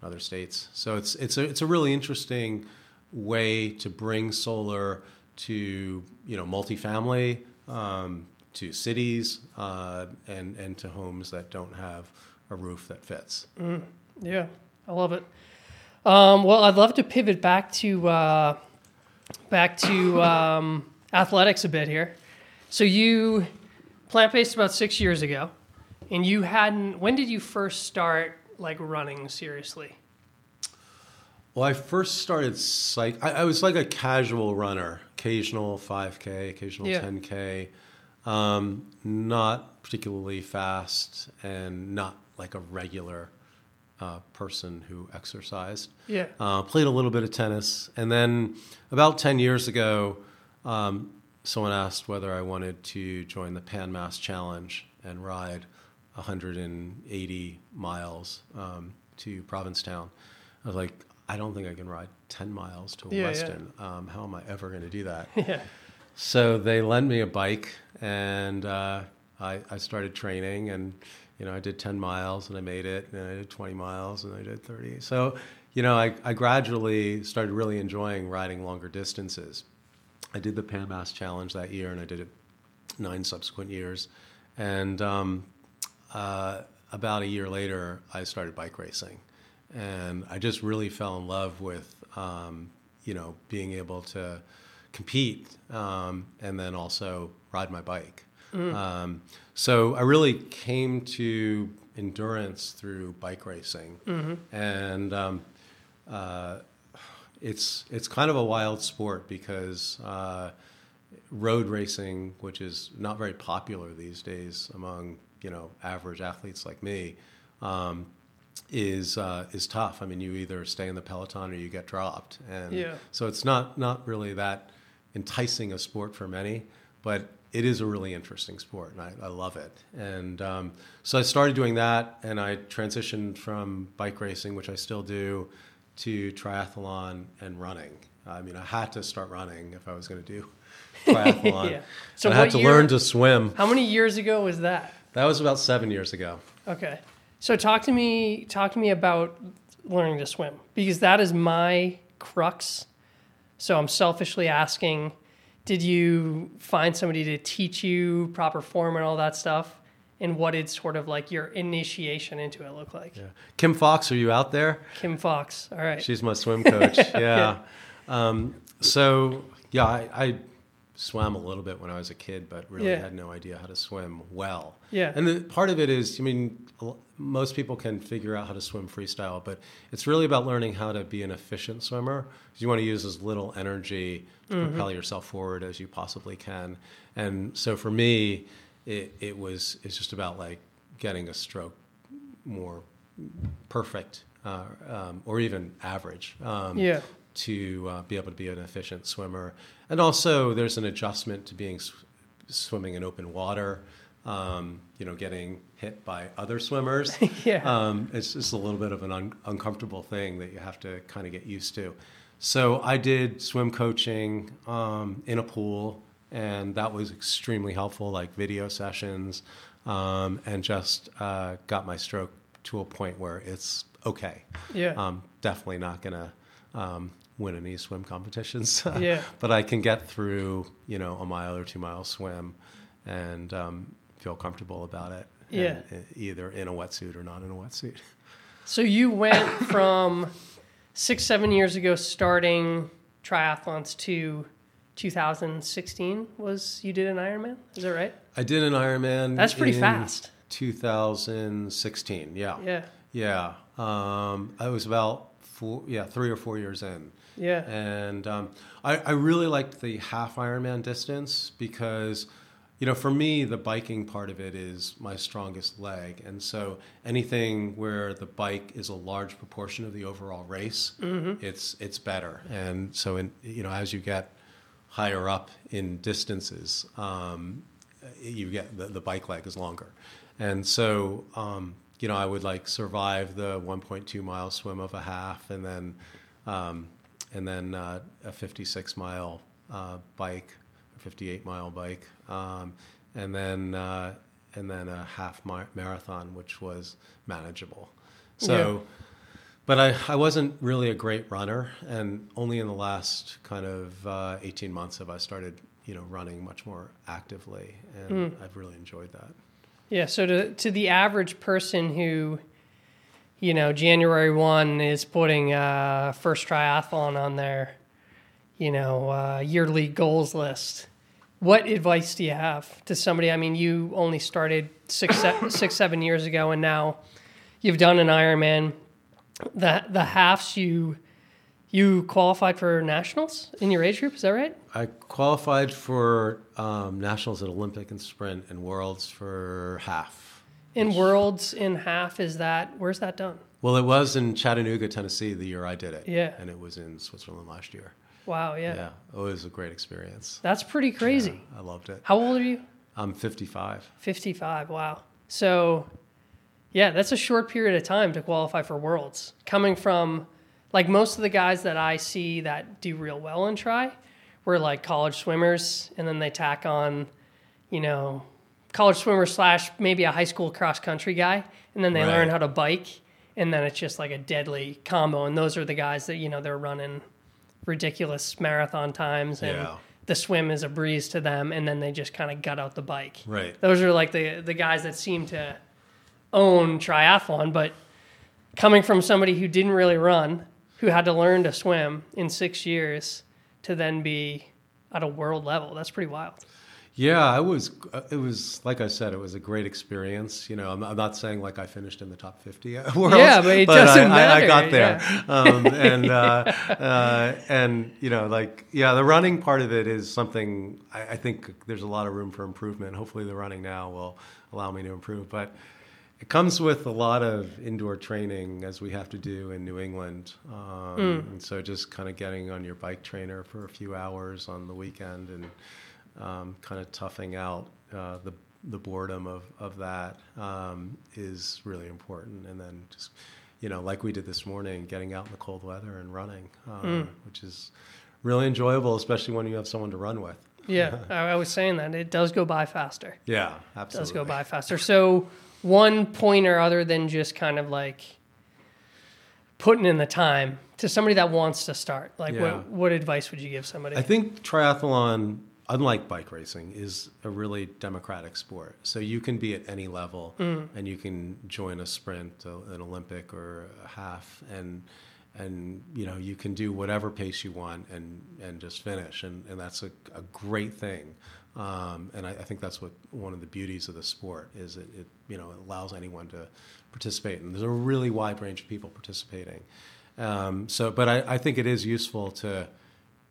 [SPEAKER 1] and other states. So it's it's a it's a really interesting way to bring solar to you know multifamily, um, to cities, uh, and and to homes that don't have a roof that fits.
[SPEAKER 2] Yeah, I love it. Um, well, I'd love to pivot back to uh, back to um, athletics a bit here. So you plant based about six years ago, and you hadn't. When did you first start like running seriously?
[SPEAKER 1] Well, I first started psych. I, I was like a casual runner, occasional 5K, occasional
[SPEAKER 2] Yeah.
[SPEAKER 1] 10K, um, not particularly fast, and not like a regular uh, person who exercised.
[SPEAKER 2] Yeah.
[SPEAKER 1] Uh, played a little bit of tennis, and then about 10 years ago, um, someone asked whether I wanted to join the Pan Mass Challenge and ride 180 miles um, to Provincetown. I was like, I don't think I can ride 10 miles to
[SPEAKER 2] Yeah, yeah.
[SPEAKER 1] Weston. Um, how am I ever going to do that?
[SPEAKER 2] Yeah.
[SPEAKER 1] So they lent me a bike, and uh, I, I started training, and you know I did 10 miles, and I made it, and I did 20 miles, and I did 30. So you know I, I gradually started really enjoying riding longer distances. I did the Pan Mass Challenge that year, and I did it nine subsequent years, and um, uh, about a year later, I started bike racing, and I just really fell in love with um, you know being able to compete um, and then also ride my bike. Um, so I really came to endurance through bike racing, and um, uh, it's it's kind of a wild sport because uh, road racing, which is not very popular these days among you know average athletes like me, um, is uh, is tough. I mean, you either stay in the peloton or you get dropped, and
[SPEAKER 2] Yeah.
[SPEAKER 1] so it's not not really that enticing a sport for many, but it is a really interesting sport, and I, I love it. And um, so I started doing that, and I transitioned from bike racing, which I still do, to triathlon and running. I mean, I had to start running if I was going to do triathlon.
[SPEAKER 2] Yeah. So
[SPEAKER 1] I had to
[SPEAKER 2] year-
[SPEAKER 1] learn to swim.
[SPEAKER 2] How many years ago was that?
[SPEAKER 1] That was about seven years ago.
[SPEAKER 2] Okay. So talk to me talk to me about learning to swim because that is my crux. So I'm selfishly asking, did you find somebody to teach you proper form and all that stuff? And what did sort of like your initiation into it look like?
[SPEAKER 1] Yeah. Kim Fox, are you out there?
[SPEAKER 2] Kim Fox. All right.
[SPEAKER 1] She's my swim coach. yeah. Um, so yeah, I, I swam a little bit when I was a kid, but really
[SPEAKER 2] Yeah.
[SPEAKER 1] had no idea how to swim well.
[SPEAKER 2] Yeah.
[SPEAKER 1] And the, part of it is, I mean, most people can figure out how to swim freestyle, but it's really about learning how to be an efficient swimmer. You want to use as little energy to
[SPEAKER 2] Mm-hmm.
[SPEAKER 1] propel yourself forward as you possibly can. And so for me, it, it was it's just about like getting a stroke more perfect uh, um, or even average um,
[SPEAKER 2] Yeah.
[SPEAKER 1] To uh, be able to be an efficient swimmer. And also, there's an adjustment to being sw- swimming in open water. Um, you know, getting hit by other swimmers.
[SPEAKER 2] Yeah.
[SPEAKER 1] Um, it's just a little bit of an un- uncomfortable thing that you have to kind of get used to. So I did swim coaching um, in a pool, and that was extremely helpful, like video sessions, um, and just uh, got my stroke to a point where it's okay.
[SPEAKER 2] Yeah.
[SPEAKER 1] Um, definitely not gonna um, win any swim competitions.
[SPEAKER 2] Yeah.
[SPEAKER 1] but I can get through, you know, a mile or two mile swim, and um, feel comfortable about it.
[SPEAKER 2] Yeah.
[SPEAKER 1] and, uh, either in a wetsuit or not in a wetsuit.
[SPEAKER 2] So you went from six, seven years ago starting triathlons to 2016 was you did an Ironman? Is that right?
[SPEAKER 1] I did an Ironman.
[SPEAKER 2] That's pretty fast.
[SPEAKER 1] 2016. Yeah.
[SPEAKER 2] Yeah.
[SPEAKER 1] Yeah. Um, I was about four, yeah, three or four years in.
[SPEAKER 2] Yeah.
[SPEAKER 1] And um, I, I really liked the half Ironman distance because, you know, for me, the biking part of it is my strongest leg. And so anything where the bike is a large proportion of the overall race, it's, it's better. And so, in, you know, as you get higher up in distances, um, you get the, the bike leg is longer. And so, um, you know, I would like survive the 1.2 mile swim of a half and then, um, and then uh, a 56 mile uh, bike, a 58 mile bike, um, and then uh, and then a half mar- marathon, which was manageable. So, but I, I wasn't really a great runner, and only in the last kind of uh, 18 months have I started, you know, running much more actively, and I've really enjoyed that.
[SPEAKER 2] Yeah, so to to the average person who, you know, January one is putting uh, first triathlon on their, you know, uh, yearly goals list. What advice do you have to somebody? I mean, you only started six, se- six, seven years ago, and now you've done an Ironman. The the halves you you qualified for nationals in your age group. Is that right?
[SPEAKER 1] I qualified for um, nationals at Olympic and sprint and worlds for half.
[SPEAKER 2] In worlds in half is that where's that done?
[SPEAKER 1] Well, it was in Chattanooga, Tennessee, the year I did it.
[SPEAKER 2] Yeah.
[SPEAKER 1] and it was in Switzerland last year.
[SPEAKER 2] Wow, yeah,
[SPEAKER 1] Yeah, it was a great experience.
[SPEAKER 2] that's pretty crazy.
[SPEAKER 1] I loved it.
[SPEAKER 2] How old are you?
[SPEAKER 1] I'm 55.
[SPEAKER 2] 55. Wow. So, yeah, that's a short period of time to qualify for Worlds. Coming from, like, most of the guys that I see that do real well and try were like college swimmers, and then they tack on, you know, college swimmer slash maybe a high school cross country guy, and then they
[SPEAKER 1] Right.
[SPEAKER 2] learn how to bike, and then it's just like a deadly combo. And those are the guys that, you know, they're running ridiculous marathon times, and
[SPEAKER 1] Yeah.
[SPEAKER 2] the swim is a breeze to them, and then they just kind of gut out the bike
[SPEAKER 1] Right.
[SPEAKER 2] those are like the the guys that seem to own triathlon but coming from somebody who didn't really run, who had to learn to swim in six years, to then be at a world level. That's pretty wild.
[SPEAKER 1] Yeah, I was. uh, It was like I said, it was a great experience. You know, I'm, I'm not saying like I finished in the top 50 world.
[SPEAKER 2] Yeah, but it doesn't
[SPEAKER 1] I, I, I got there,
[SPEAKER 2] yeah.
[SPEAKER 1] um, and uh, uh, and you know, like yeah, the running part of it is something I, I think there's a lot of room for improvement. Hopefully, the running now will allow me to improve, but. It comes with a lot of indoor training as we have to do in New England. Um,
[SPEAKER 2] Hmm.
[SPEAKER 1] And so just kind of getting on your bike trainer for a few hours on the weekend and kind of toughing out uh, the, the boredom of, of that um, is really important. And then just, you know, like we did this morning, getting out in the cold weather and running, um, which is really enjoyable, especially when you have someone to run with.
[SPEAKER 2] Yeah, I, was saying that it does go by faster.
[SPEAKER 1] Yeah,
[SPEAKER 2] It
[SPEAKER 1] absolutely.
[SPEAKER 2] does go by faster. So one pointer other than just kind of like putting in the time to somebody that wants to start. Like
[SPEAKER 1] Yeah.
[SPEAKER 2] what what advice would you give somebody?
[SPEAKER 1] I think triathlon, unlike bike racing, is a really democratic sport. So you can be at any level, and you can join a sprint, a- an Olympic, or a half, and and you know you can do whatever pace you want and and just finish, and and that's a, a great thing. Um, and I, I think that's what one of the beauties of the sport is. It, it you know it allows anyone to participate, and there's a really wide range of people participating. Um, so, but I, I think it is useful to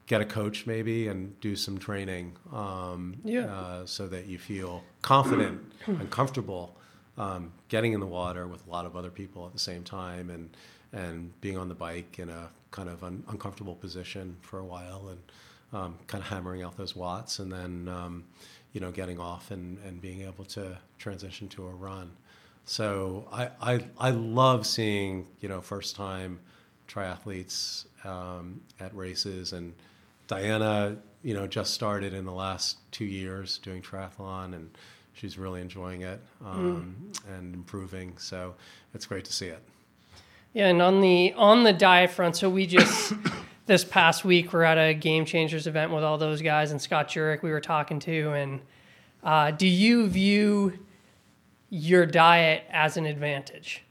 [SPEAKER 1] get a coach maybe and do some training um,
[SPEAKER 2] Yeah.
[SPEAKER 1] uh, so that you feel confident and comfortable um, getting in the water with a lot of other people at the same time and and being on the bike in a kind of un- uncomfortable position for a while and um, kind of hammering out those watts and then um, you know getting off and, and being able to transition to a run so I, I, I love seeing you know first time triathletes um, at races and Diana you know just started in the last two years doing triathlon and she's really enjoying it um, and improving so it's great to see it
[SPEAKER 2] Yeah, and on the on the diet front, so we just this past week we're at a Game Changers event with all those guys and Scott Jurek we were talking to, and uh, do you view your diet as an advantage?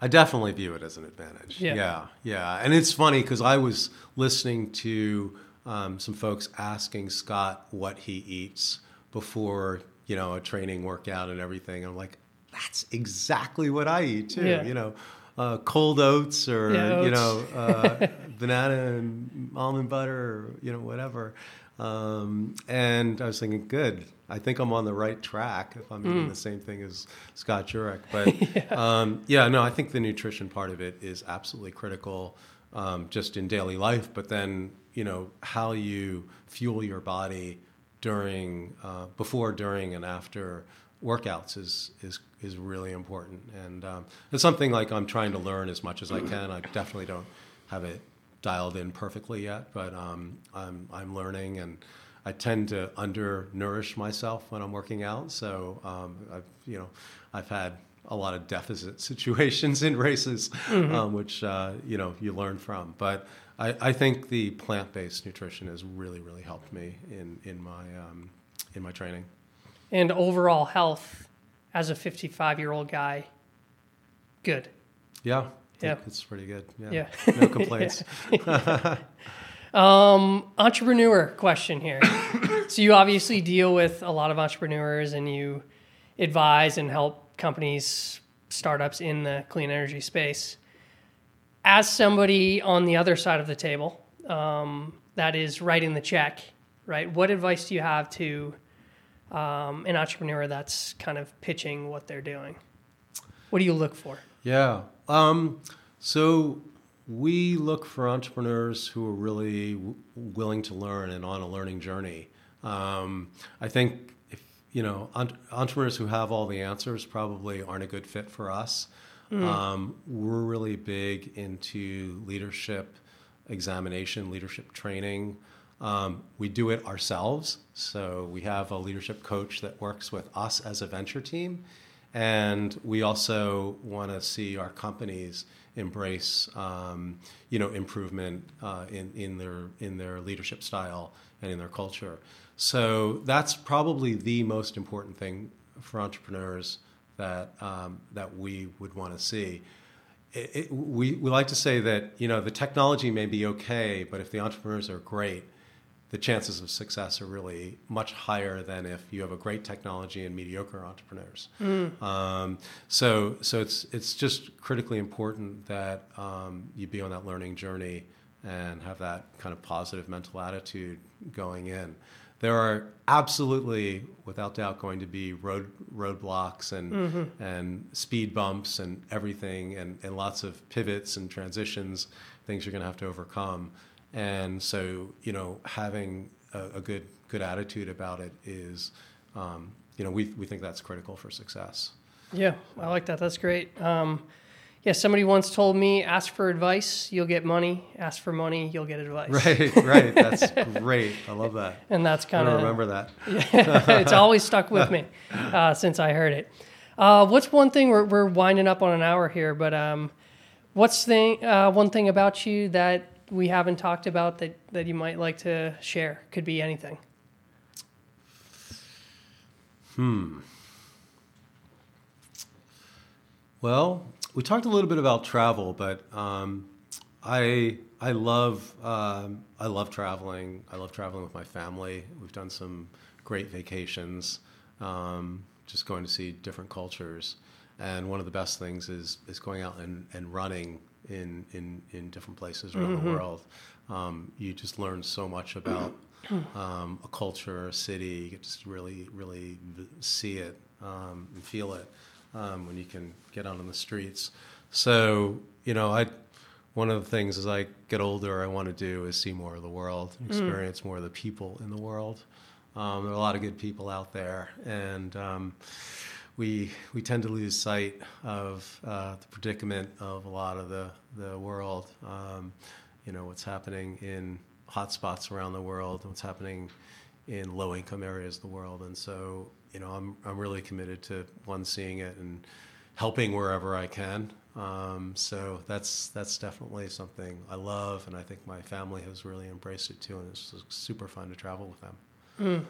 [SPEAKER 1] I definitely view it as an advantage.
[SPEAKER 2] Yeah.
[SPEAKER 1] yeah, yeah. And it's funny because I was listening to um, some folks asking Scott what he eats before you know a training workout and everything. I'm like, that's exactly what I eat too.
[SPEAKER 2] Yeah.
[SPEAKER 1] You know, uh, cold oats or
[SPEAKER 2] Yeah,
[SPEAKER 1] you know uh, banana and almond butter or you know whatever. Um, and I was thinking, good. I think I'm on the right track if I'm
[SPEAKER 2] Mm.
[SPEAKER 1] eating the same thing as Scott Jurek. But yeah. Um, yeah, no, I think the nutrition part of it is absolutely critical, um, just in daily life. But then, you know, how you fuel your body during, uh, before, during, and after workouts is is is really important. And um, it's something like I'm trying to learn as much as I can. I definitely don't have it dialed in perfectly yet, but um, I'm I'm learning and. I tend to undernourish myself when I'm working out, so um, I've you know I've had a lot of deficit situations in races, um, which uh, you know you learn from. But I, I think the plant-based nutrition has really really helped me in in my um, in my training.
[SPEAKER 2] And overall health as a 55 year old guy, good.
[SPEAKER 1] Yeah,
[SPEAKER 2] Yeah.
[SPEAKER 1] it's pretty good. Yeah,
[SPEAKER 2] Yeah.
[SPEAKER 1] no complaints.
[SPEAKER 2] entrepreneur question here. so you obviously deal with a lot of entrepreneurs and you advise and help companies, startups in the clean energy space. As somebody on the other side of the table um, that is writing the check, right? What advice do you have to um, an entrepreneur that's kind of pitching what they're doing? What do you look for?
[SPEAKER 1] Yeah. Um, so we look for entrepreneurs who are really w- willing to learn and on a learning journey. Um, I think if you know entre- entrepreneurs who have all the answers probably aren't a good fit for us. Um, we're really big into leadership examination, leadership training. Um, we do it ourselves. So we have a leadership coach that works with us as a venture team. And we also want to see our companies embrace, um, you know, improvement uh, in, in, their, in their leadership style and in their culture. So that's probably the most important thing for entrepreneurs that, um, that we would want to see it, it, we, we like to say that you know the technology may be okay, but if the entrepreneurs are great, the chances of success are really much higher than if you have a great technology and mediocre entrepreneurs. Um, so so it's it's just critically important that um, you be on that learning journey and have that kind of positive mental attitude going in. There are absolutely, without doubt, going to be road roadblocks and and speed bumps and everything, and, and lots of pivots and transitions, things you're going to have to overcome. And so, you know, having a, a good good attitude about it is, um, you know, we we think that's critical for success.
[SPEAKER 2] Yeah, I like that. That's great. Um, yeah, somebody once told me, "Ask for advice, you'll get money. Ask for money, you'll get advice."
[SPEAKER 1] Right, right. That's great. I love that.
[SPEAKER 2] And that's kind of
[SPEAKER 1] remember that.
[SPEAKER 2] it's always stuck with me uh, since I heard it. Uh, what's one thing we're, we're winding up on an hour here, but um, what's thing uh, one thing about you that we haven't talked about that that you might like to share? Could be anything. Hmm.
[SPEAKER 1] Well, we talked a little bit about travel, but um, I I love um, I love traveling. I love traveling with my family. We've done some great vacations, um, just going to see different cultures. And one of the best things is is going out and, and running in, in in different places around the world. Um, you just learn so much about um, a culture, a city. You get to really really see it um, and feel it um, when you can get out on the streets. So, you know, I one of the things as I get older, I want to do is see more of the world, experience more of the people in the world. Um, there are a lot of good people out there, and um, we we tend to lose sight of uh, the predicament of a lot of the the world. Um, you know, what's happening in hotspots around the world, what's happening in low income areas of the world. And so, you know, I'm, I'm really committed to one, seeing it and helping wherever I can. Um, so that's, that's definitely something I love. And I think my family has really embraced it too. And it's super fun to travel with them.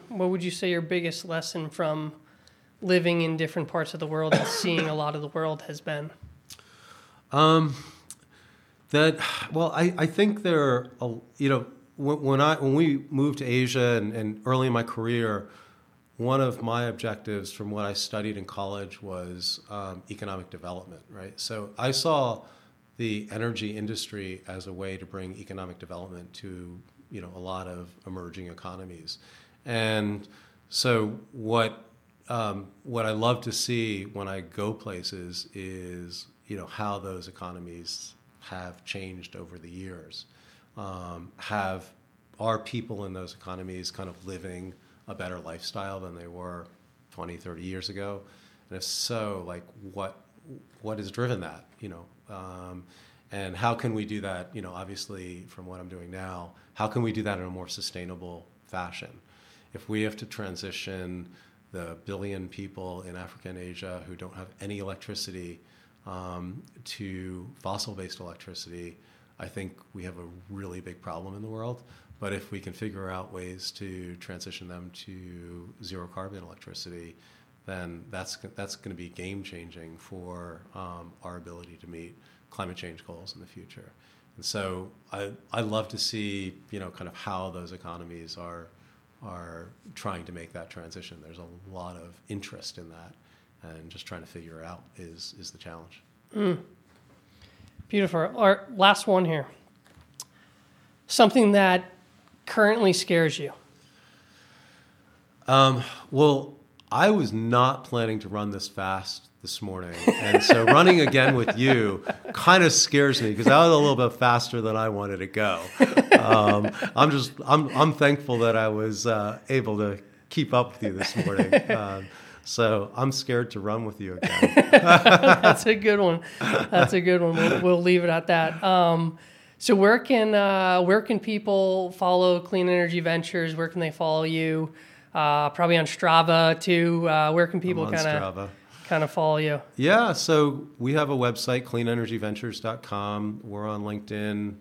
[SPEAKER 2] What would you say your biggest lesson from living in different parts of the world and seeing a lot of the world has been?
[SPEAKER 1] That well, I, I think there are you know when, when I when we moved to Asia and, and early in my career, one of my objectives from what I studied in college was um, economic development. Right, so I saw the energy industry as a way to bring economic development to you know a lot of emerging economies, and so what um, what I love to see when I go places is you know how those economies have changed over the years. Um, have are people in those economies kind of living a better lifestyle than they were 20, 30 years ago? And if so, like what what has driven that? You know, um, and how can we do that? You know, obviously from what I'm doing now, how can we do that in a more sustainable fashion? If we have to transition the billion people in Africa and Asia who don't have any electricity um, to fossil based electricity, I think we have a really big problem in the world. But if we can figure out ways to transition them to zero carbon electricity, then that's, that's going to be game changing for um, our ability to meet climate change goals in the future. And so I, I love to see, you know, kind of how those economies are, are trying to make that transition. There's a lot of interest in that and just trying to figure out is is the challenge.
[SPEAKER 2] Beautiful. Our last one here. Something that currently scares you.
[SPEAKER 1] Um, well, I was not planning to run this fast this morning, and so running again with you kind of scares me because I was a little bit faster than I wanted to go. Um, I'm just I'm I'm thankful that I was uh, able to keep up with you this morning. Um, so I'm scared to run with you again.
[SPEAKER 2] That's a good one. That's a good one. We'll, we'll leave it at that. Um, so where can uh, where can people follow Clean Energy Ventures? Where can they follow you? Uh, probably on Strava too. Uh, where can people kind of kind of follow you?
[SPEAKER 1] Yeah, so we have a website, cleanenergyventures.com. We're on LinkedIn,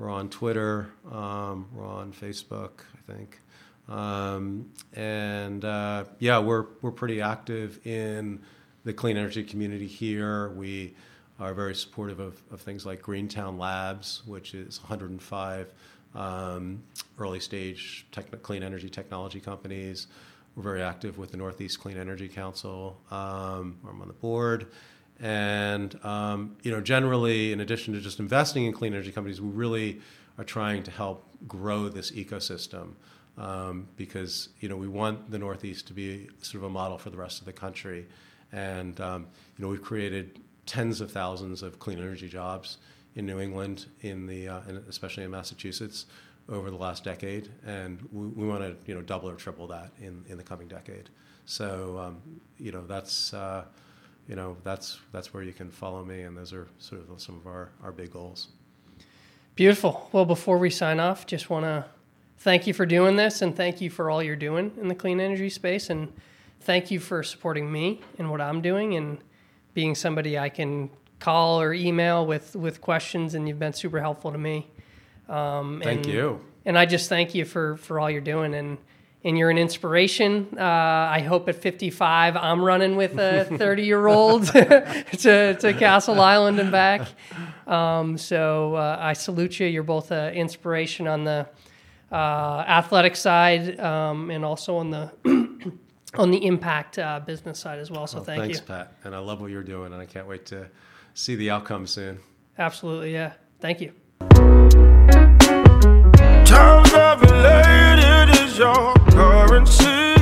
[SPEAKER 1] we're on Twitter, um, we're on Facebook, I think. Um, and uh, yeah, we're, we're pretty active in the clean energy community here. We are very supportive of, of things like Greentown Labs, which is 105 um, early stage clean energy technology companies. We're very active with the Northeast Clean Energy Council. Um, I'm on the board. And um, you know, generally, in addition to just investing in clean energy companies, we really are trying to help grow this ecosystem um, because you know we want the Northeast to be sort of a model for the rest of the country, and um, you know we've created tens of thousands of clean energy jobs in New England, in the uh, especially in Massachusetts, over the last decade, and we, we want to you know double or triple that in, in the coming decade. So um, you know that's uh, you know that's that's where you can follow me, and those are sort of some of our, our big goals.
[SPEAKER 2] Beautiful. Well, before we sign off, just want to thank you for doing this, and thank you for all you're doing in the clean energy space, and thank you for supporting me and what I'm doing, and being somebody I can call or email with with questions, and you've been super helpful to me. Um,
[SPEAKER 1] Thank
[SPEAKER 2] and,
[SPEAKER 1] you.
[SPEAKER 2] And I just thank you for for all you're doing, and and you're an inspiration. Uh, I hope at 55 I'm running with a 30 year old to to Castle Island and back. Um, so uh, I salute you. You're both an inspiration on the uh, athletic side um, and also on the on the impact uh, business side as well. So
[SPEAKER 1] Well,
[SPEAKER 2] thank
[SPEAKER 1] thanks,
[SPEAKER 2] you.
[SPEAKER 1] Pat. And I love what you're doing, and I can't wait to see the outcome soon.
[SPEAKER 2] Absolutely, yeah. Thank you
[SPEAKER 3] it is your currency.